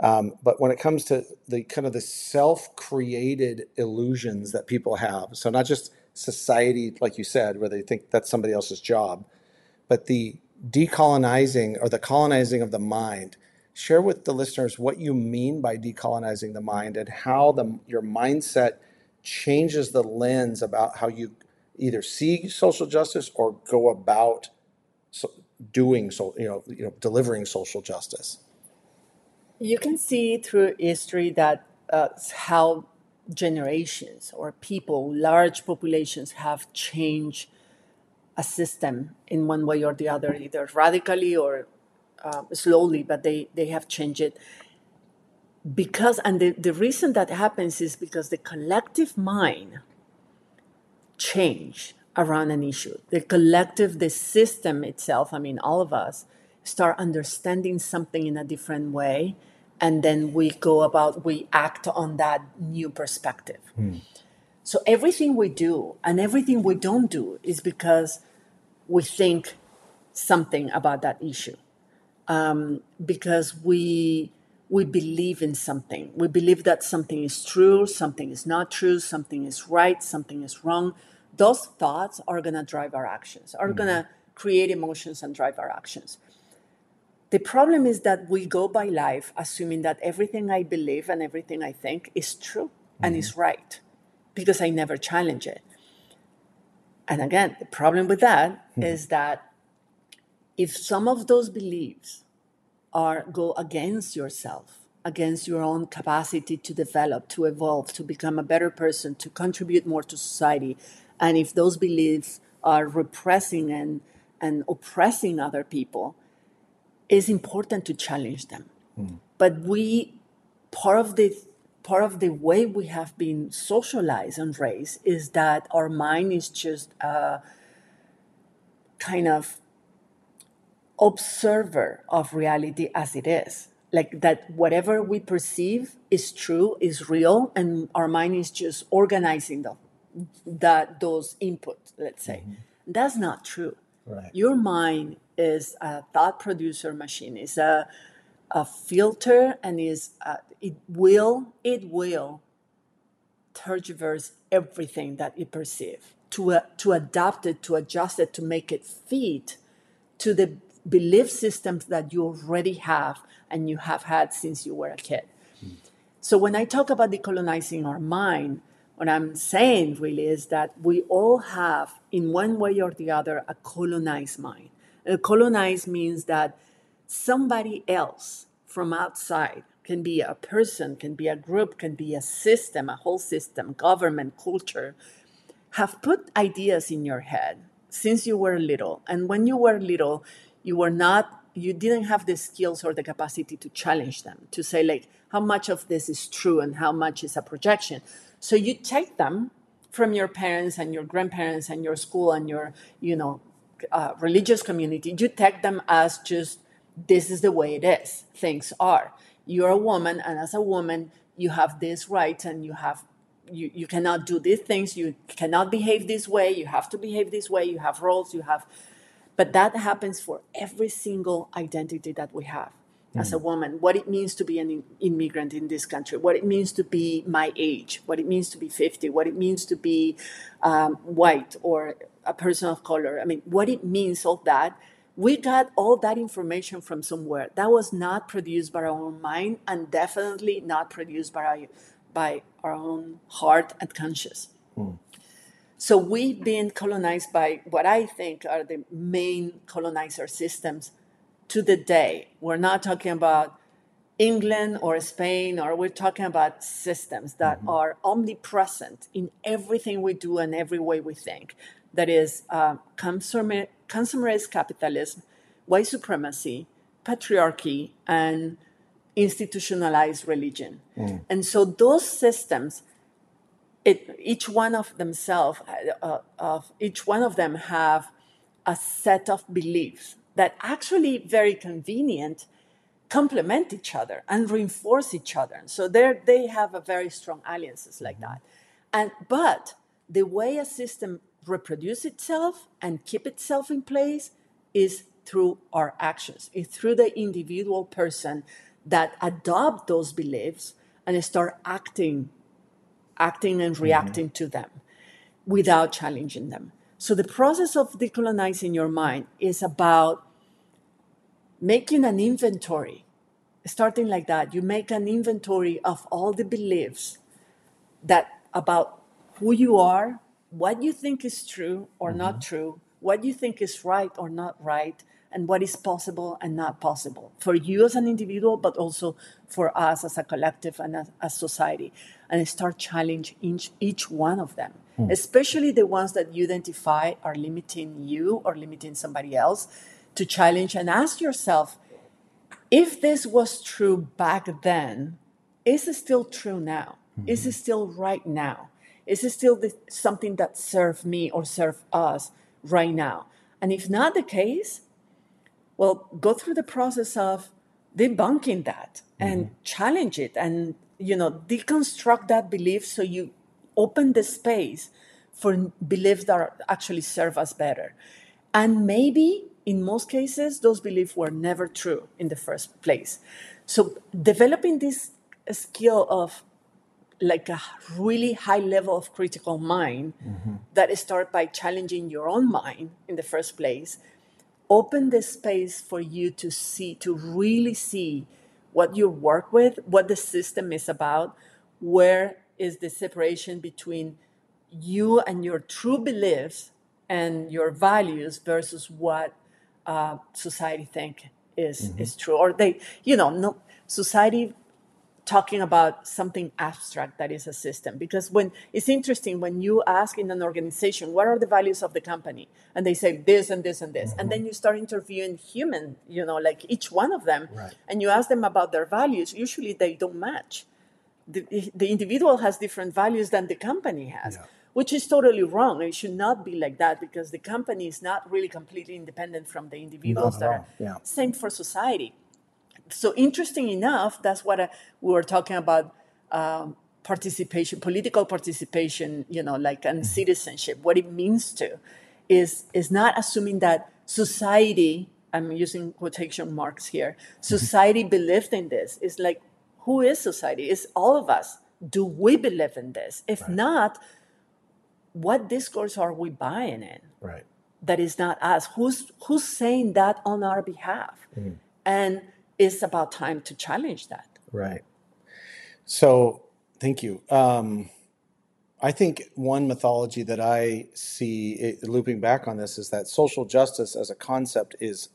Um, but when it comes to the kind of the self-created illusions that people have, so not just society, like you said, where they think that's somebody else's job, but the decolonizing or the colonizing of the mind. Share with the listeners what you mean by decolonizing the mind and how the, your mindset changes the lens about how you either see social justice or go about doing so you know you know delivering social justice. You can see through history that uh, how generations or people large populations have changed a system in one way or the other either radically or uh, slowly but they they have changed it. Because and the, the reason that happens is because the collective mind changed around an issue. The collective, the system itself, I mean, all of us start understanding something in a different way. And then we go about, we act on that new perspective. Mm. So everything we do and everything we don't do is because we think something about that issue. Um, because we we believe in something. We believe that something is true, something is not true, something is right, something is wrong those thoughts are going to drive our actions, are mm-hmm. going to create emotions and drive our actions. The problem is that we go by life assuming that everything I believe and everything I think is true mm-hmm. and is mm-hmm. right because I never challenge it. And again, the problem with that mm-hmm. is that if some of those beliefs are go against yourself against your own capacity to develop to evolve to become a better person to contribute more to society and if those beliefs are repressing and and oppressing other people it's important to challenge them. Hmm. But we part of the part of the way we have been socialized and raised is that our mind is just a kind of observer of reality as it is. Like that whatever we perceive is true is real and our mind is just organizing the, that those input, let's say. That's not true. Right. your mind is a thought producer machine. Is a, a filter and is uh it will it will tergiverse everything that you perceive. To, uh, to adapt it, to adjust it, to make it fit to the belief systems that you already have and you have had since you were a kid. So when I talk about decolonizing our mind, what I'm saying really is that we all have, in one way or the other, a colonized mind. A colonized means that somebody else from outside can be a person, can be a group, can be a system, a whole system, government, culture, have put ideas in your head since you were little. And when you were little, you were not, you didn't have the skills or the capacity to challenge them, to say, like, how much of this is true and how much is a projection. So you take them from your parents and your grandparents and your school and your, you know, uh, religious community, you take them as just this is the way it is. Things are. You're a woman, and as a woman, you have this right, and you have you, you cannot do these things. You cannot behave this way. You have to behave this way. You have roles. You have, but that happens for every single identity that we have as a woman. What it means to be an im- immigrant in this country. What it means to be my age. What it means to be fifty. What it means to be um, white or a person of color. I mean, what it means, all that. We got all that information from somewhere. That was not produced by our own mind and definitely not produced by our, by our own heart and conscience. So we've been colonized by what I think are the main colonizer systems to the day. We're not talking about England or Spain, or we're talking about systems that are omnipresent in everything we do and every way we think. That is uh, consumer, consumerist capitalism, white supremacy, patriarchy, and institutionalized religion. And so those systems it, each one of themselves, uh, of each one of them have a set of beliefs that actually very convenient complement each other and reinforce each other. So they they have a very strong alliances like mm-hmm. that. And but the way a system reproduce itself and keep itself in place is through our actions. It's through the individual person that adopt those beliefs and start acting acting and mm-hmm. reacting to them without challenging them. So the process of decolonizing your mind is about making an inventory, starting like that. You make an inventory of all the beliefs that about who you are, what you think is true or not mm-hmm. true, what you think is right or not right, and what is possible and not possible for you as an individual, but also for us as a collective and as a society. And start challenge each, each one of them, hmm. especially the ones that you identify are limiting you or limiting somebody else, to challenge and ask yourself if this was true back then, is it still true now? Hmm. Is it still right now? Is it still the, something that serve me or serve us right now? And if not the case, well, go through the process of debunking that and hmm. challenge it and you know deconstruct that belief so you open the space for beliefs that are, actually serve us better. And maybe in most cases, those beliefs were never true in the first place. So developing this skill of like a really high level of critical mind mm-hmm. that start by challenging your own mind in the first place open the space for you to see to really see what you work with what the system is about where is the separation between you and your true beliefs and your values versus what uh, society think is mm-hmm. is true, or they, you know, no society talking about something abstract that is a system because when it's interesting when you ask in an organization what are the values of the company and they say this and this and this mm-hmm. and then you start interviewing human you know like each one of them right. and you ask them about their values usually they don't match the, the individual has different values than the company has yeah. which is totally wrong it should not be like that because the company is not really completely independent from the individuals that are yeah. same for society so interesting enough, that's what I, uh, we were talking about um, participation, political participation, you know, like and mm-hmm. citizenship. What it means to is is not assuming that society. I'm using quotation marks here. Mm-hmm. Society believed in this. It's like, who is society? It's all of us. Do we believe in this? If right. not, what discourse are we buying in? Right. That is not us. Who's who's saying that on our behalf? Mm. And it's about time to challenge that. Right. So, thank you. Um, I think one mythology that I see it, looping back on this is that social justice as a concept is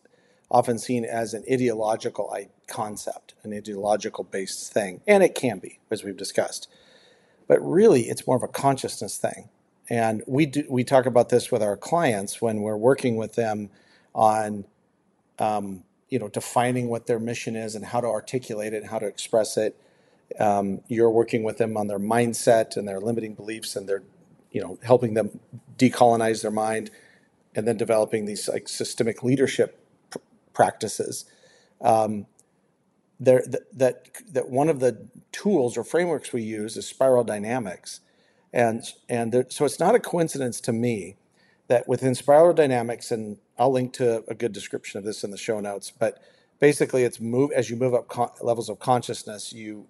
often seen as an ideological concept, an ideological based thing. And it can be, as we've discussed. But really, it's more of a consciousness thing. And we, do, we talk about this with our clients when we're working with them on um, you know, defining what their mission is and how to articulate it and how to express it. Um, you're working with them on their mindset and their limiting beliefs and their, you know, helping them decolonize their mind and then developing these like systemic leadership pr- practices. Um, there, th- that that one of the tools or frameworks we use is spiral dynamics, and and there, so it's not a coincidence to me that within spiral dynamics, and I'll link to a good description of this in the show notes, but basically it's move as you move up con- levels of consciousness, you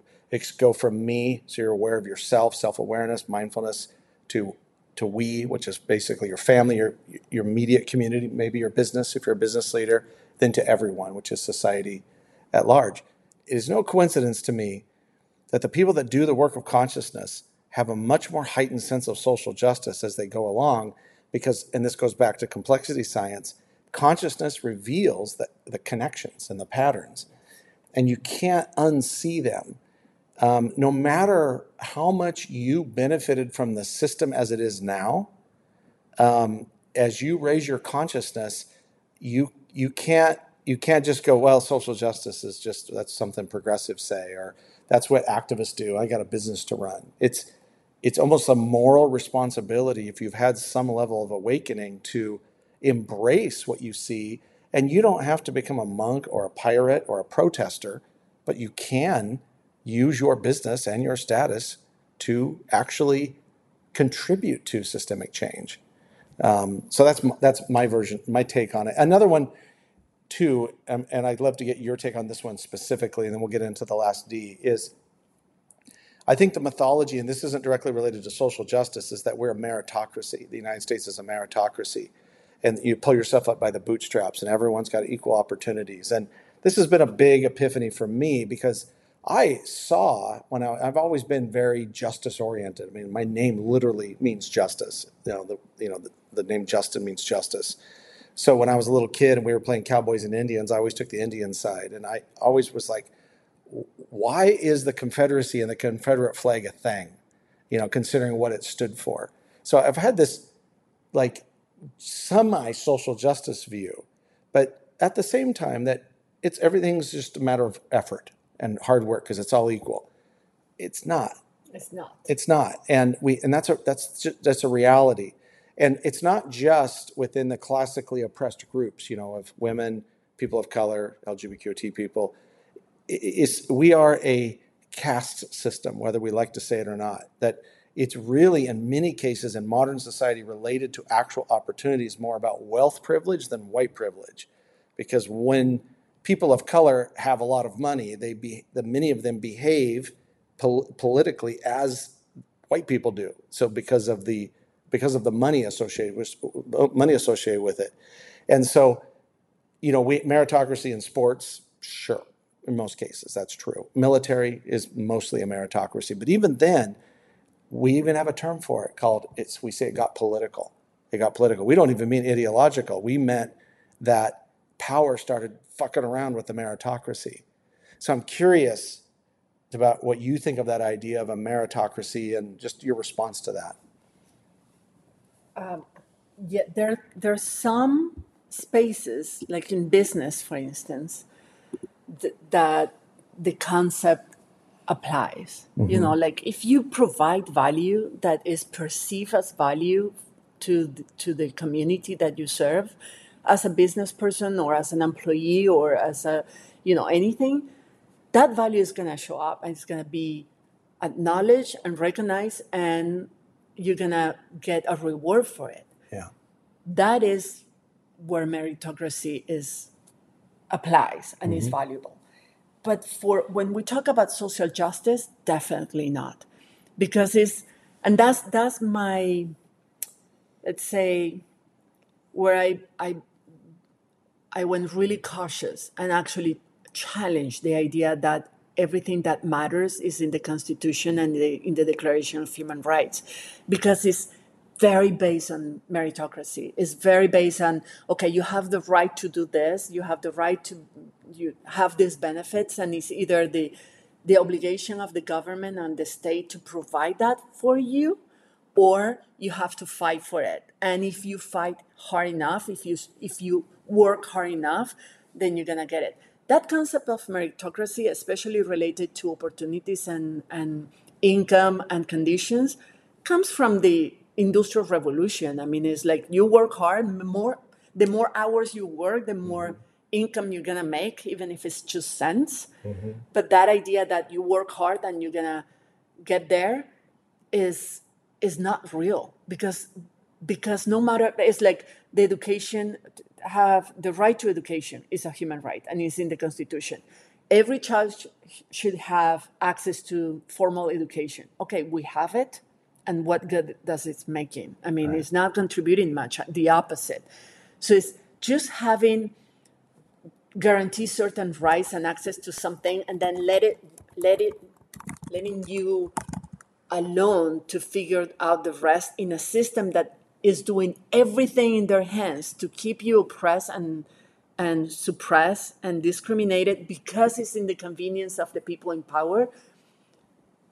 go from me, so you're aware of yourself, self-awareness, mindfulness, to to we, which is basically your family, your your immediate community, maybe your business if you're a business leader, then to everyone, which is society at large. It is no coincidence to me that the people that do the work of consciousness have a much more heightened sense of social justice as they go along because, and this goes back to complexity science, consciousness reveals the, the connections and the patterns, and you can't unsee them. Um, no matter how much you benefited from the system as it is now, um, as you raise your consciousness, you you can't you can't just go well. Social justice is just that's something progressives say, or that's what activists do. I got a business to run. It's it's almost a moral responsibility if you've had some level of awakening to embrace what you see. And you don't have to become a monk or a pirate or a protester, but you can use your business and your status to actually contribute to systemic change. Um, so that's that's my version, my take on it. Another one, too, um, and I'd love to get your take on this one specifically, and then we'll get into the last D. Is I think the mythology, and this isn't directly related to social justice, is that we're a meritocracy. The United States is a meritocracy. And you pull yourself up by the bootstraps, and everyone's got equal opportunities. And this has been a big epiphany for me because I saw when I, have always been very justice oriented. I mean, my name literally means justice. You know, the you know the, the name Justin means justice. So when I was a little kid and we were playing cowboys and Indians, I always took the Indian side, and I always was like, why is the Confederacy and the Confederate flag a thing? You know, considering what it stood for. So I've had this like semi social justice view, but at the same time that it's everything's just a matter of effort and hard work because it's all equal. It's not. It's not. It's not, and we and that's a that's just, that's a reality, and it's not just within the classically oppressed groups, you know, of women, people of color, LGBTQ people is we are a caste system, whether we like to say it or not. That it's really, in many cases, in modern society, related to actual opportunities more about wealth privilege than white privilege. Because when people of color have a lot of money, they be, the, many of them behave pol- politically as white people do. So because of the because of the money associated with money associated with it, and so you know, we, meritocracy in sports, sure, in most cases. That's true. Military is mostly a meritocracy, but even then, we even have a term for it called it's. We say it got political. It got political. We don't even mean ideological. We meant that power started fucking around with the meritocracy. So I'm curious about what you think of that idea of a meritocracy and just your response to that. Um, yeah, there there are some spaces, like in business, for instance, th- that the concept applies. Mm-hmm. You know, like if you provide value that is perceived as value to the, to the community that you serve, as a business person or as an employee or as a you know anything, that value is going to show up and it's going to be acknowledged and recognized, and you're going to get a reward for it. Yeah, that is where meritocracy is applies and mm-hmm. is valuable. But for when we talk about social justice, definitely not, because it's and that's that's my let's say where I I I went really cautious and actually challenged the idea that everything that matters is in the Constitution and the, in the Declaration of Human Rights, because it's very based on meritocracy. It's very based on okay, you have the right to do this, you have the right to you have these benefits, and it's either the the obligation of the government and the state to provide that for you, or you have to fight for it. And if you fight hard enough, if you if you work hard enough, then you're gonna get it. That concept of meritocracy, especially related to opportunities and, and income and conditions, comes from the industrial revolution. I mean, it's like you work hard, more the more hours you work, the more mm-hmm. income you're gonna make, even if it's just cents. Mm-hmm. But that idea that you work hard and you're gonna get there is is not real because because no matter it's like the education have the right to education is a human right and it's in the constitution every child sh- should have access to formal education okay we have it and what good does it making i mean right. it's not contributing much the opposite. So it's just having guarantee certain rights and access to something and then let it let it letting you alone to figure out the rest in a system that is doing everything in their hands to keep you oppressed and and suppressed and discriminated because it's in the convenience of the people in power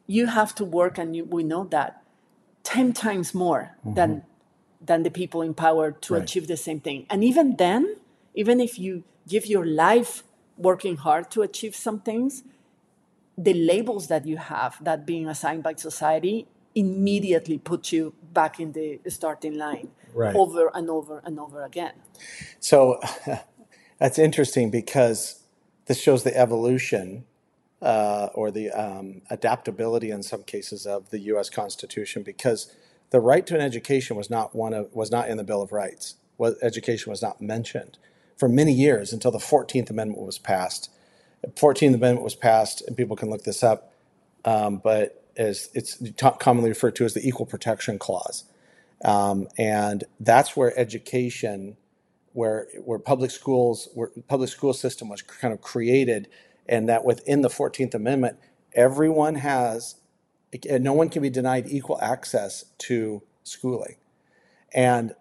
you have to work and you, we know that 10 times more mm-hmm. than than the people in power to right. achieve the same thing and even then even if you give your life working hard to achieve some things the labels that you have that being assigned by society immediately put you back in the starting line right. over and over and over again. So that's interesting because this shows the evolution uh, or the um, adaptability in some cases of the U.S. Constitution because the right to an education was not one of was not in the Bill of Rights. Was, education was not mentioned for many years until the Fourteenth Amendment was passed. Fourteenth Amendment was passed, and people can look this up. Um, but as it's commonly referred to as the Equal Protection Clause, um, and that's where education, where where public schools, where public school system was kind of created, and that within the Fourteenth Amendment, everyone has, no one can be denied equal access to schooling, and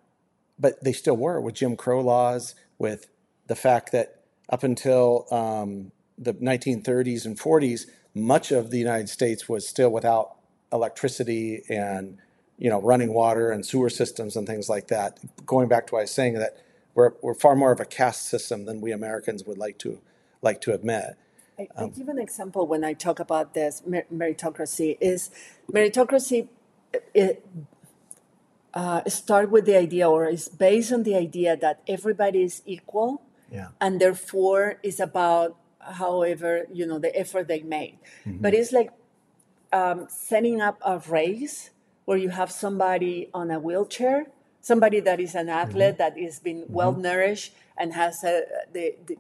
but they still were with Jim Crow laws, with the fact that up until um, the 1930s and 40s, much of the United States was still without electricity and you know running water and sewer systems and things like that. Going back to what I was saying that we're, we're far more of a caste system than we Americans would like to like to admit. I, I um, give an example when I talk about this meritocracy is meritocracy it, uh, start with the idea or is based on the idea that everybody is equal yeah. and therefore is about however you know the effort they made mm-hmm. but it's like um, setting up a race where you have somebody on a wheelchair somebody that is an athlete mm-hmm. that is being mm-hmm. well nourished and has a, the, the,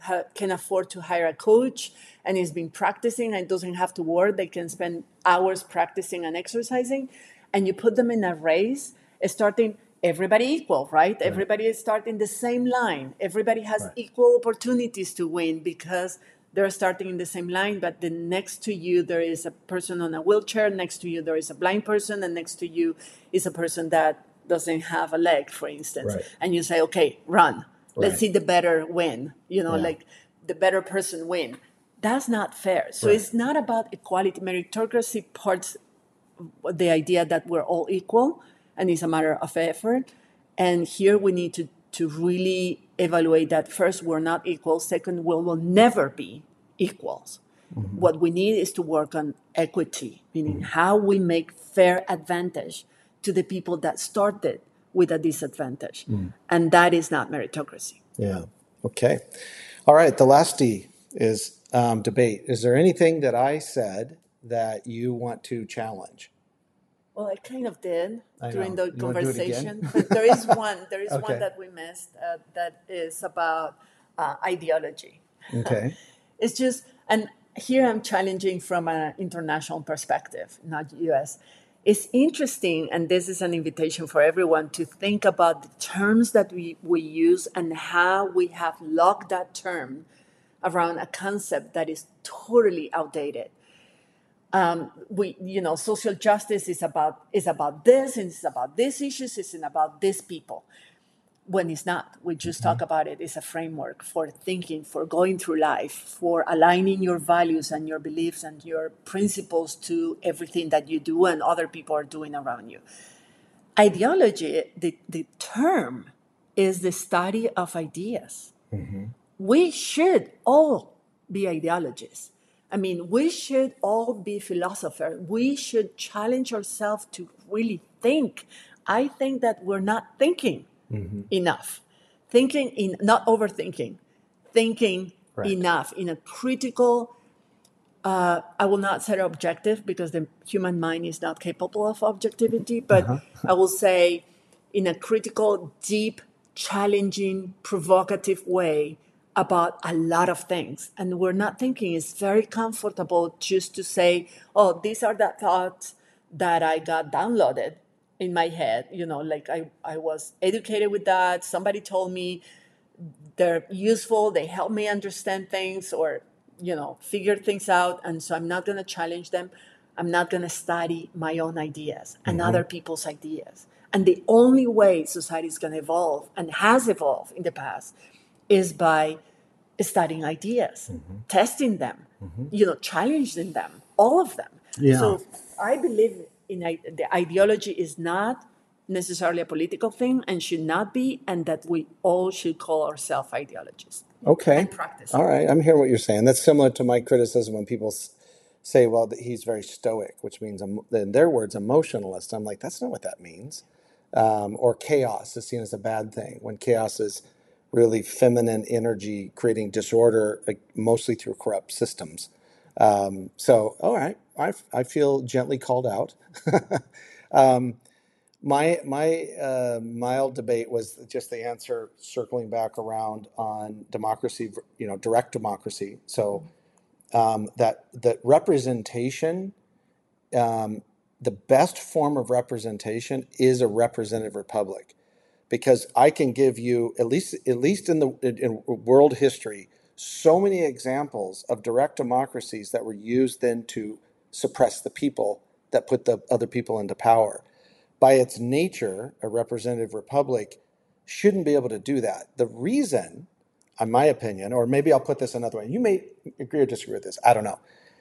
ha, can afford to hire a coach and is been practicing and doesn't have to work they can spend hours practicing and exercising and you put them in a race starting everybody equal, right? right? Everybody is starting the same line. Everybody has right. equal opportunities to win because they're starting in the same line, but then next to you there is a person on a wheelchair, next to you there is a blind person, and next to you is a person that doesn't have a leg, for instance. Right. And you say, okay, run. Let's Right. see the better win you know Yeah. like the better person win. That's not fair. So Right. it's not about equality. Meritocracy parts the idea that we're all equal and it's a matter of effort. And here we need to to really evaluate that first we're not equal. Second we will never be equals. Mm-hmm. What we need is to work on equity meaning mm-hmm. how we make fair advantage to the people that started with a disadvantage and that is not meritocracy Yeah. Okay. All right. The last D is um, debate. Is there anything that I said that you want to challenge? Well, I kind of did during the You wanna do it again? conversation, but there is one. There is Okay. one that we missed uh, that is about uh, ideology. Okay. It's just, and here I'm challenging from an international perspective, not U.S. It's interesting, and this is an invitation for everyone to think about the terms that we, we use and how we have locked that term around a concept that is totally outdated. Um, we you know social justice is about is about this and it's about these issues it's about these people when it's not we just mm-hmm. talk about it It's a framework for thinking for going through life for aligning your values and your beliefs and your principles to everything that you do and other people are doing around you ideology the, the term is the study of ideas mm-hmm. we should all be ideologists. I mean, we should all be philosophers. We should challenge ourselves to really think. I think that we're not thinking enough. Thinking in not overthinking, thinking Right. enough in a critical. Uh, I will not say objective because the human mind is not capable of objectivity, but I will say in a critical, deep, challenging, provocative way about a lot of things. And we're not thinking it's very comfortable just to say, oh, these are the thoughts that I got downloaded in my head. You know, like I, I was educated with that. Somebody told me they're useful, they help me understand things or, you know, figure things out. And so I'm not going to challenge them. I'm not going to study my own ideas and mm-hmm. other people's ideas. And the only way society is going to evolve and has evolved in the past is by studying ideas, mm-hmm. testing them, mm-hmm. you know, challenging them, all of them. Yeah. So I believe in the ideology is not necessarily a political thing and should not be, and that we all should call ourselves ideologists. Okay. And practice. All right. I'm hearing what you're saying. That's similar to my criticism when people s- say, well, that he's very stoic, which means, em- in their words, emotionalist. I'm like, that's not what that means. Um, or chaos is seen as a bad thing when chaos is really feminine energy creating disorder, like, mostly through corrupt systems. Um, so, all right. I, I feel gently called out. um, my my uh, mild debate was just the answer circling back around on democracy, you know, direct democracy. So um, that that representation, um, the best form of representation is a representative republic, because I can give you at least at least in the in, in world history so many examples of direct democracies that were used then to suppress the people that put the other people into power by its nature, a representative republic shouldn't be able to do that. The reason, in my opinion, or maybe I'll put this another way, you may agree or disagree with this, I don't know,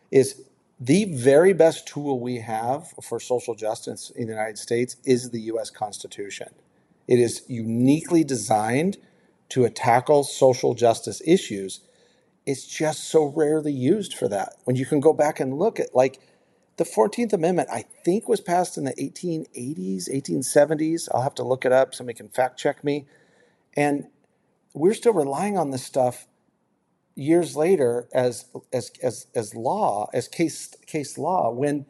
is the very best tool we have for social justice in the United States is the US Constitution. It is uniquely designed to tackle social justice issues. It's just so rarely used for that. When you can go back and look at, like, the 14th Amendment, I think, was passed in the 1880s, 1870s. I'll have to look it up. Somebody can fact check me. And we're still relying on this stuff years later as as as, as law, as case case law. When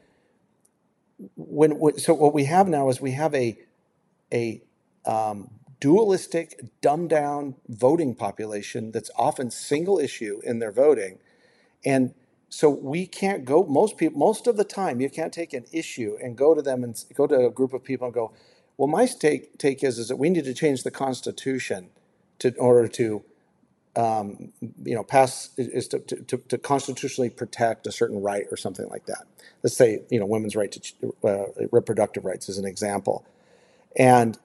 when so what we have now is we have a a um, dualistic, dumbed down voting population that's often single issue in their voting, and so we can't go most people most of the time you can't take an issue and go to them and go to a group of people and go well my take take is is that we need to change the constitution to in order to um, you know pass is to, to, to, constitutionally protect a certain right or something like that. Let's say you know women's right to uh, reproductive rights as an example. And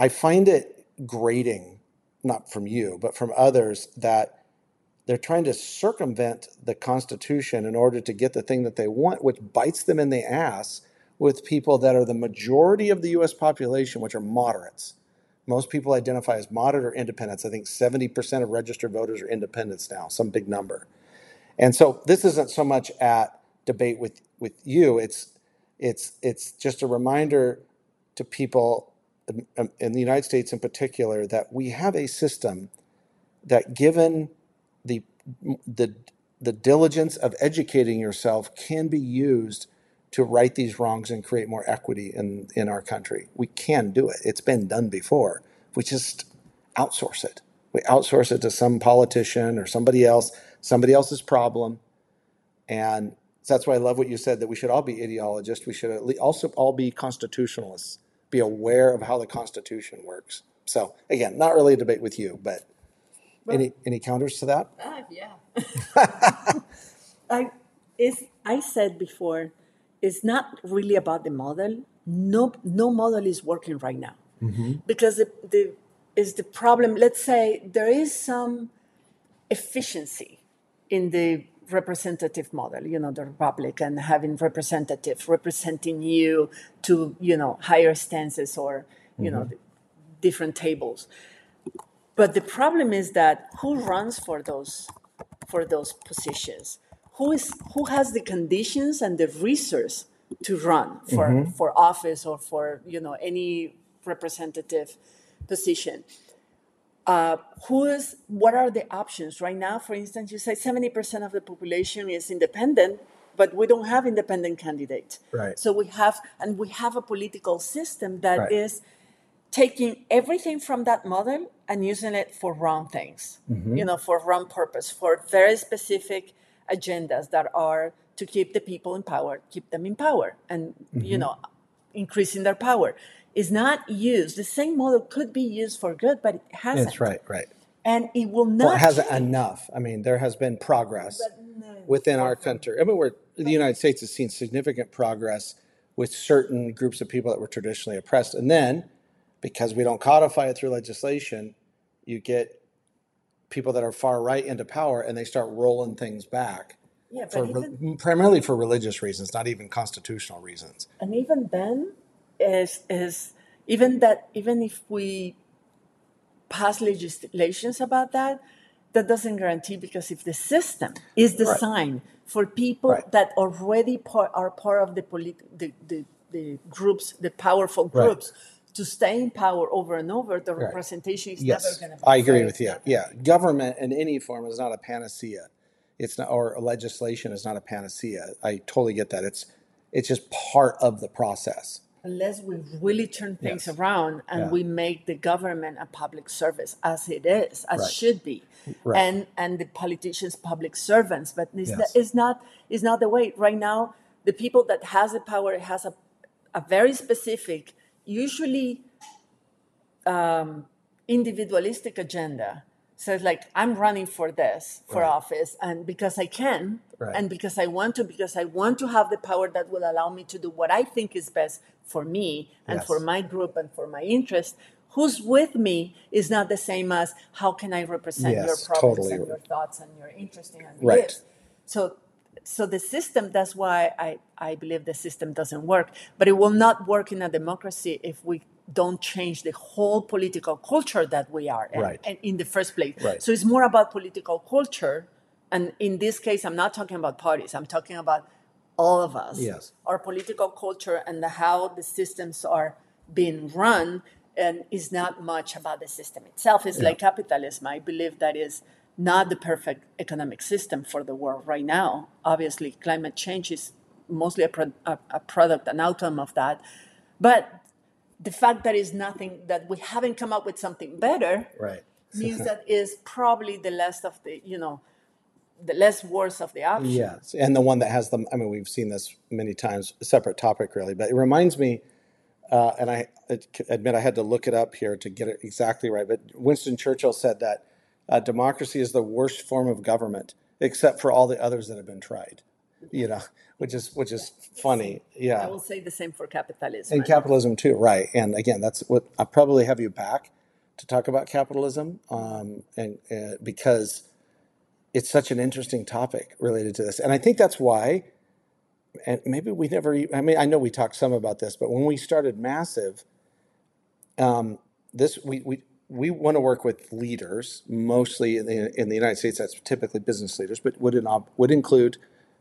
I find it grating not from you, but from others that they're trying to circumvent the Constitution in order to get the thing that they want, which bites them in the ass with people that are the majority of the US population, which are moderates. Most people identify as moderate or independents. I think 70% of registered voters are independents now, some big number. And so this isn't so much at debate with, with you, it's, it's, it's just a reminder to people Um, in the United States in particular that we have a system that, given the, the, the diligence of educating yourself, can be used to right these wrongs and create more equity in, in our country. We can do it. It's been done before. We just outsource it. We outsource it to some politician or somebody else, somebody else's problem. And that's why I love what you said that we should all be ideologists. We should also all be constitutionalists, be aware of how the Constitution works. So, again, not really a debate with you, but well, any, any counters to that? Uh, yeah. I, is, I said before it's not really about the model. No, no model is working right now mm-hmm. because the, the is the problem. Let's say there is some efficiency in the representative model, you know, the republic and having representative representing you to, you know, higher stances or, you mm-hmm. know, different tables. But the problem is that who runs for those for those positions? who is who has the conditions and the resource to run for mm-hmm. for office or for you know any representative position uh, who is what are the options right now for instance you say 70% of the population is independent but we don't have independent candidates right so we have and we have a political system that right. is taking everything from that model and using it for wrong things mm-hmm. you know for wrong purpose for very specific agendas that are to keep the people in power, keep them in power, and mm-hmm. you know, increasing their power is not used. The same model could be used for good, but it hasn't. That's right, right. And it will not. Well, it hasn't change. enough. I mean, there has been progress no, within our country. I mean, we're, the United States has seen significant progress with certain groups of people that were traditionally oppressed, and then because we don't codify it through legislation, you get people that are far right into power and they start rolling things back. Yeah, for even, primarily for religious reasons, not even constitutional reasons. And even then, is is even that even if we pass legislations about that, that doesn't guarantee because if the system is designed right. for people right. that already part, are part of the, polit- the, the, the groups, the powerful groups. Right to stay in power over and over, the representation is yes. never going to be. I agree with you. Yeah, government in any form is not a panacea. It's not, or legislation is not a panacea. I totally get that. It's it's just part of the process. Unless we really turn things yes. around and yeah. we make the government a public service as it is, as right. should be, right. and and the politicians public servants. But it's, yes. not, it's not it's not the way. Right now, the people that has the power has a a very specific usually um, individualistic agenda says like i'm running for this for right. office and because i can right. and because i want to because i want to have the power that will allow me to do what i think is best for me and yes. for my group and for my interest who's with me is not the same as how can i represent yes, your problems totally. and your thoughts and your interests and right. so so the system that's why I, I believe the system doesn't work but it will not work in a democracy if we don't change the whole political culture that we are in, right. in the first place right. so it's more about political culture and in this case i'm not talking about parties i'm talking about all of us yes. our political culture and the, how the systems are being run and is not much about the system itself it's yeah. like capitalism i believe that is not the perfect economic system for the world right now. Obviously, climate change is mostly a, pro- a, a product, an outcome of that. But the fact that is nothing that we haven't come up with something better right. means that is probably the less of the you know the less worse of the options. Yes, and the one that has them. I mean, we've seen this many times. Separate topic, really, but it reminds me. Uh, and I admit I had to look it up here to get it exactly right. But Winston Churchill said that uh, democracy is the worst form of government, except for all the others that have been tried. You know, which is which is funny. Yeah, I will say the same for capitalism and capitalism too, right? And again, that's what I probably have you back to talk about capitalism, um, and uh, because it's such an interesting topic related to this, and I think that's why. And maybe we never. I mean, I know we talked some about this, but when we started Massive, um, this we we we want to work with leaders, mostly in the in the United States. That's typically business leaders, but would in, would include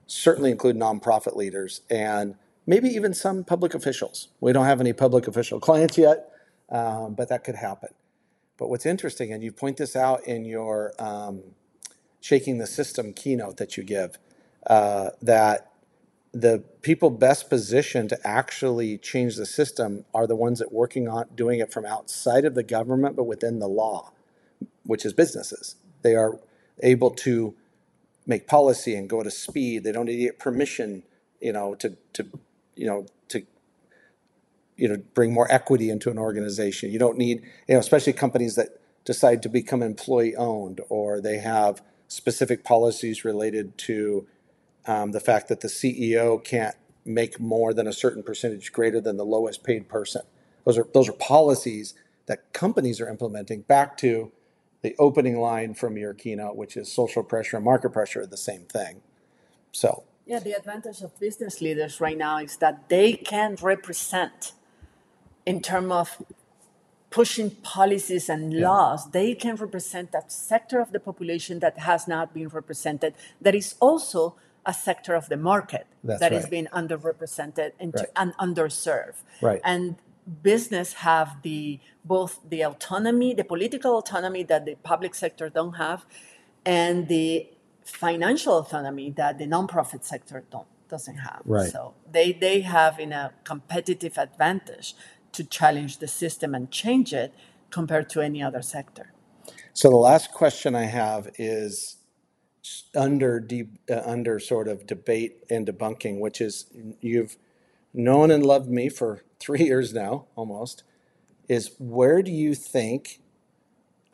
certainly include nonprofit leaders and maybe even some public officials. We don't have any public official clients yet, um, but that could happen. But what's interesting, and you point this out in your um, shaking the system keynote that you give, uh, that the people best positioned to actually change the system are the ones that working on doing it from outside of the government but within the law which is businesses they are able to make policy and go a speed they don't need to get permission you know to to you know to you know bring more equity into an organization you don't need you know especially companies that decide to become employee owned or they have specific policies related to um, the fact that the CEO can't make more than a certain percentage greater than the lowest paid person. Those are those are policies that companies are implementing. Back to the opening line from your keynote, which is social pressure and market pressure are the same thing. So Yeah, the advantage of business leaders right now is that they can represent in terms of pushing policies and yeah, laws, they can represent that sector of the population that has not been represented, that is also a sector of the market that's that is right. being underrepresented and, Right. and underserved. Right. And business have the both the autonomy, the political autonomy that the public sector don't have, and the financial autonomy that the nonprofit sector don't doesn't have. Right. So they they have in a competitive advantage to challenge the system and change it compared to any other sector. So the last question I have is under deep, uh, under sort of debate and debunking, which is you've known and loved me for three years now, almost. Is where do you think,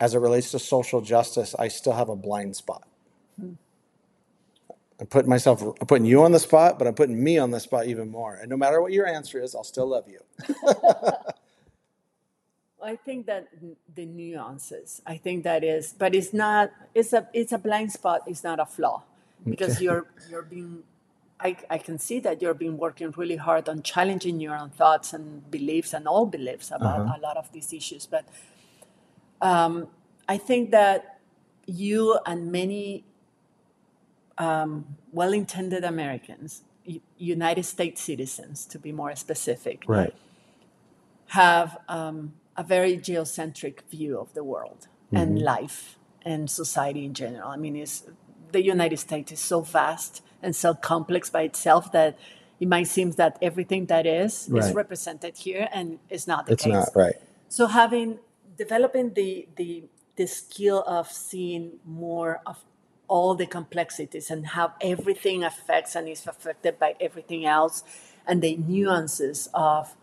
as it relates to social justice, I still have a blind spot? Hmm. I'm putting myself, I'm putting you on the spot, but I'm putting me on the spot even more. And no matter what your answer is, I'll still love you. I think that the nuances. I think that is, but it's not. It's a it's a blind spot. It's not a flaw, because Okay. you're you're being. I, I can see that you've been working really hard on challenging your own thoughts and beliefs and all beliefs about Uh-huh. a lot of these issues. But um, I think that you and many um, well-intended Americans, U- United States citizens, to be more specific, Right. have um, a very geocentric view of the world and life and society in general. I mean, it's, the United States is so vast and so complex by itself that it might seem that everything that is is represented here, and it's not the It's case. not right. So having developing the the the skill of seeing more of all the complexities and how everything affects and is affected by everything else and the nuances of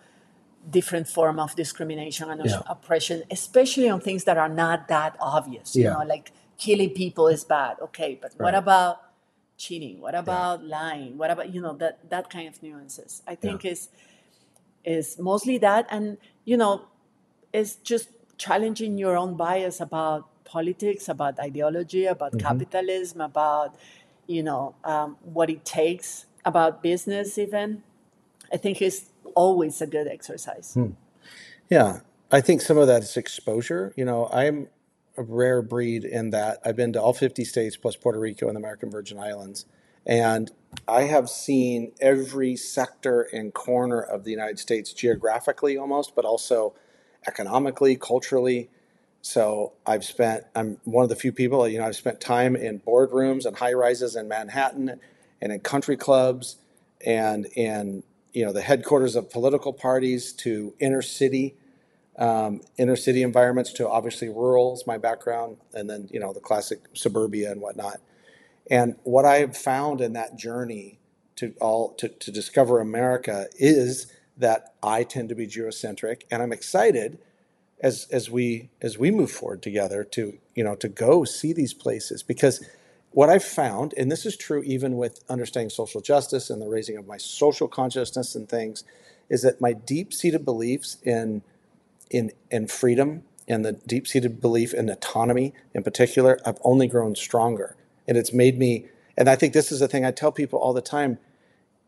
different form of discrimination and Yeah. oppression especially on things that are not that obvious you know like killing people is bad okay but what about cheating what Yeah. about lying what about you know that that kind of nuances i Yeah. think is is mostly that and you know it's just challenging your own bias about politics about ideology about hmm capitalism about you know um, what it takes about business even i think is always a good exercise Yeah, I think some of that is exposure. You know, I'm a rare breed in that I've been to all 50 states plus Puerto Rico and the American Virgin Islands. And I have seen every sector and corner of the United States geographically almost, but also economically, culturally. So I've spent, I'm one of the few people, you know, I've spent time in boardrooms and high rises in Manhattan and in country clubs and in, you know, the headquarters of political parties to inner city um, inner city environments to obviously rural is my background, and then you know the classic suburbia and whatnot. And what I have found in that journey to all to, to discover America is that I tend to be geocentric, and I'm excited as as we as we move forward together to you know to go see these places because what I've found, and this is true even with understanding social justice and the raising of my social consciousness and things, is that my deep seated beliefs in in in freedom and the deep seated belief in autonomy in particular, I've only grown stronger. And it's made me, and I think this is the thing I tell people all the time.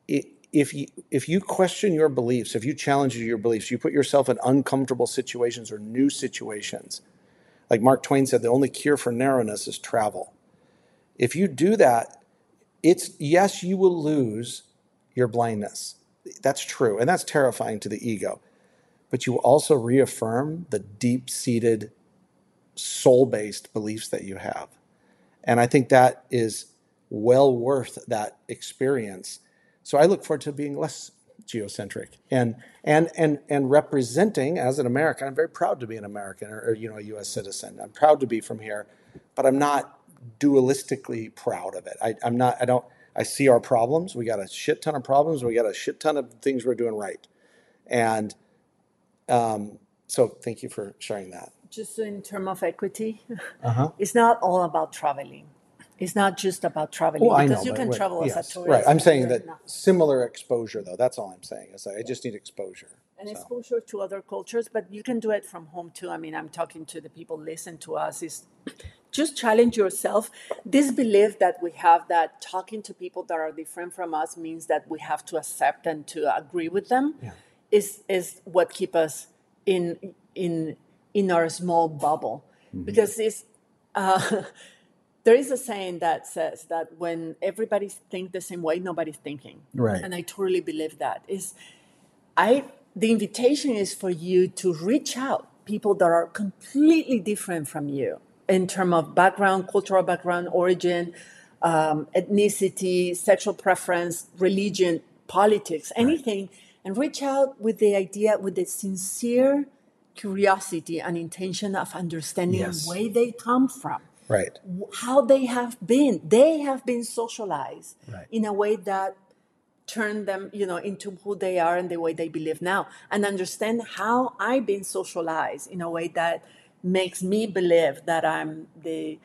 If you, if you question your beliefs, if you challenge your beliefs, you put yourself in uncomfortable situations or new situations. Like Mark Twain said, the only cure for narrowness is travel. If you do that, it's yes, you will lose your blindness. That's true. And that's terrifying to the ego but you also reaffirm the deep seated, soul based beliefs that you have. And I think that is well worth that experience. So I look forward to being less geocentric and and and and representing as an American. I'm very proud to be an American or, or you know a U.S. citizen. I'm proud to be from here, but I'm not dualistically proud of it. I, I'm not. I don't. I see our problems. We got a shit ton of problems. We got a shit ton of things we're doing right, and um, so thank you for sharing that. Just in terms of equity, uh-huh. it's not all about traveling. It's not just about traveling because know, you can right, travel yes, as a tourist. Right. I'm saying that not. similar exposure, though. That's all I'm saying. Is I just need exposure. And so. exposure to other cultures, but you can do it from home too. I mean, I'm talking to the people listen to us. Is just challenge yourself. This belief that we have that talking to people that are different from us means that we have to accept and to agree with them. Yeah is is what keep us in in in our small bubble. Mm-hmm. because it's uh, there is a saying that says that when everybody thinks the same way nobody's thinking. Right. And i totally believe that. Is i the invitation is for you to reach out people that are completely different from you in terms of background cultural background origin um, ethnicity sexual preference religion politics anything. right and reach out with the idea, with the sincere curiosity and intention of understanding yes. where they come from. Right. How they have been. They have been socialized right. in a way that turned them, you know, into who they are and the way they believe now. And understand how I've been socialized in a way that makes me believe that I'm the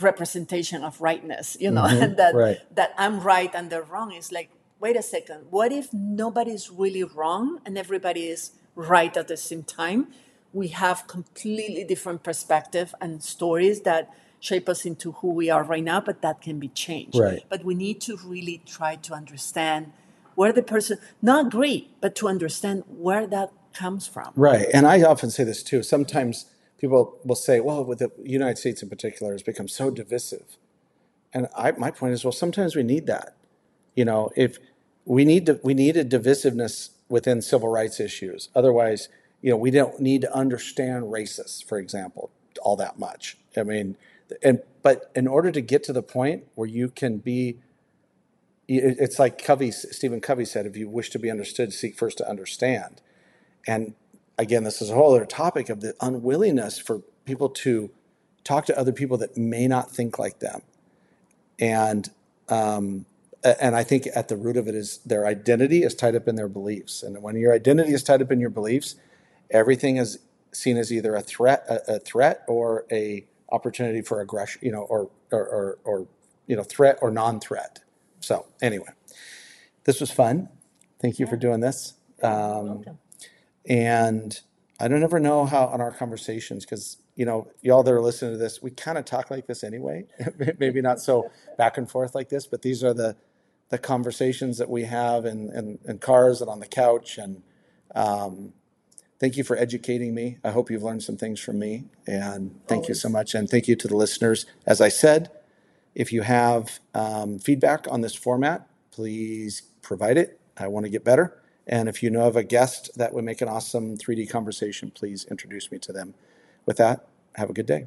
representation of rightness, you know, mm-hmm. and that right. that I'm right and they're wrong. It's like wait a second, what if nobody's really wrong and everybody is right at the same time? We have completely different perspective and stories that shape us into who we are right now, but that can be changed. Right. But we need to really try to understand where the person not agree, but to understand where that comes from. Right. And I often say this too. Sometimes people will say, well, with the United States in particular, has become so divisive. And I, my point is, well, sometimes we need that. You know, if we need to, we need a divisiveness within civil rights issues. Otherwise, you know, we don't need to understand racists, for example, all that much. I mean, and but in order to get to the point where you can be, it's like Covey, Stephen Covey said, if you wish to be understood, seek first to understand. And again, this is a whole other topic of the unwillingness for people to talk to other people that may not think like them. And um, and I think at the root of it is their identity is tied up in their beliefs. And when your identity is tied up in your beliefs, everything is seen as either a threat, a, a threat, or a opportunity for aggression, you know, or or, or, or you know, threat or non-threat. So anyway, this was fun. Thank you yeah. for doing this. Um, and I don't ever know how on our conversations because you know, y'all that are listening to this, we kind of talk like this anyway. Maybe not so back and forth like this, but these are the the conversations that we have in, in, in cars and on the couch. And um, thank you for educating me. I hope you've learned some things from me. And thank Always. you so much. And thank you to the listeners. As I said, if you have um, feedback on this format, please provide it. I want to get better. And if you know of a guest that would make an awesome 3D conversation, please introduce me to them. With that, have a good day.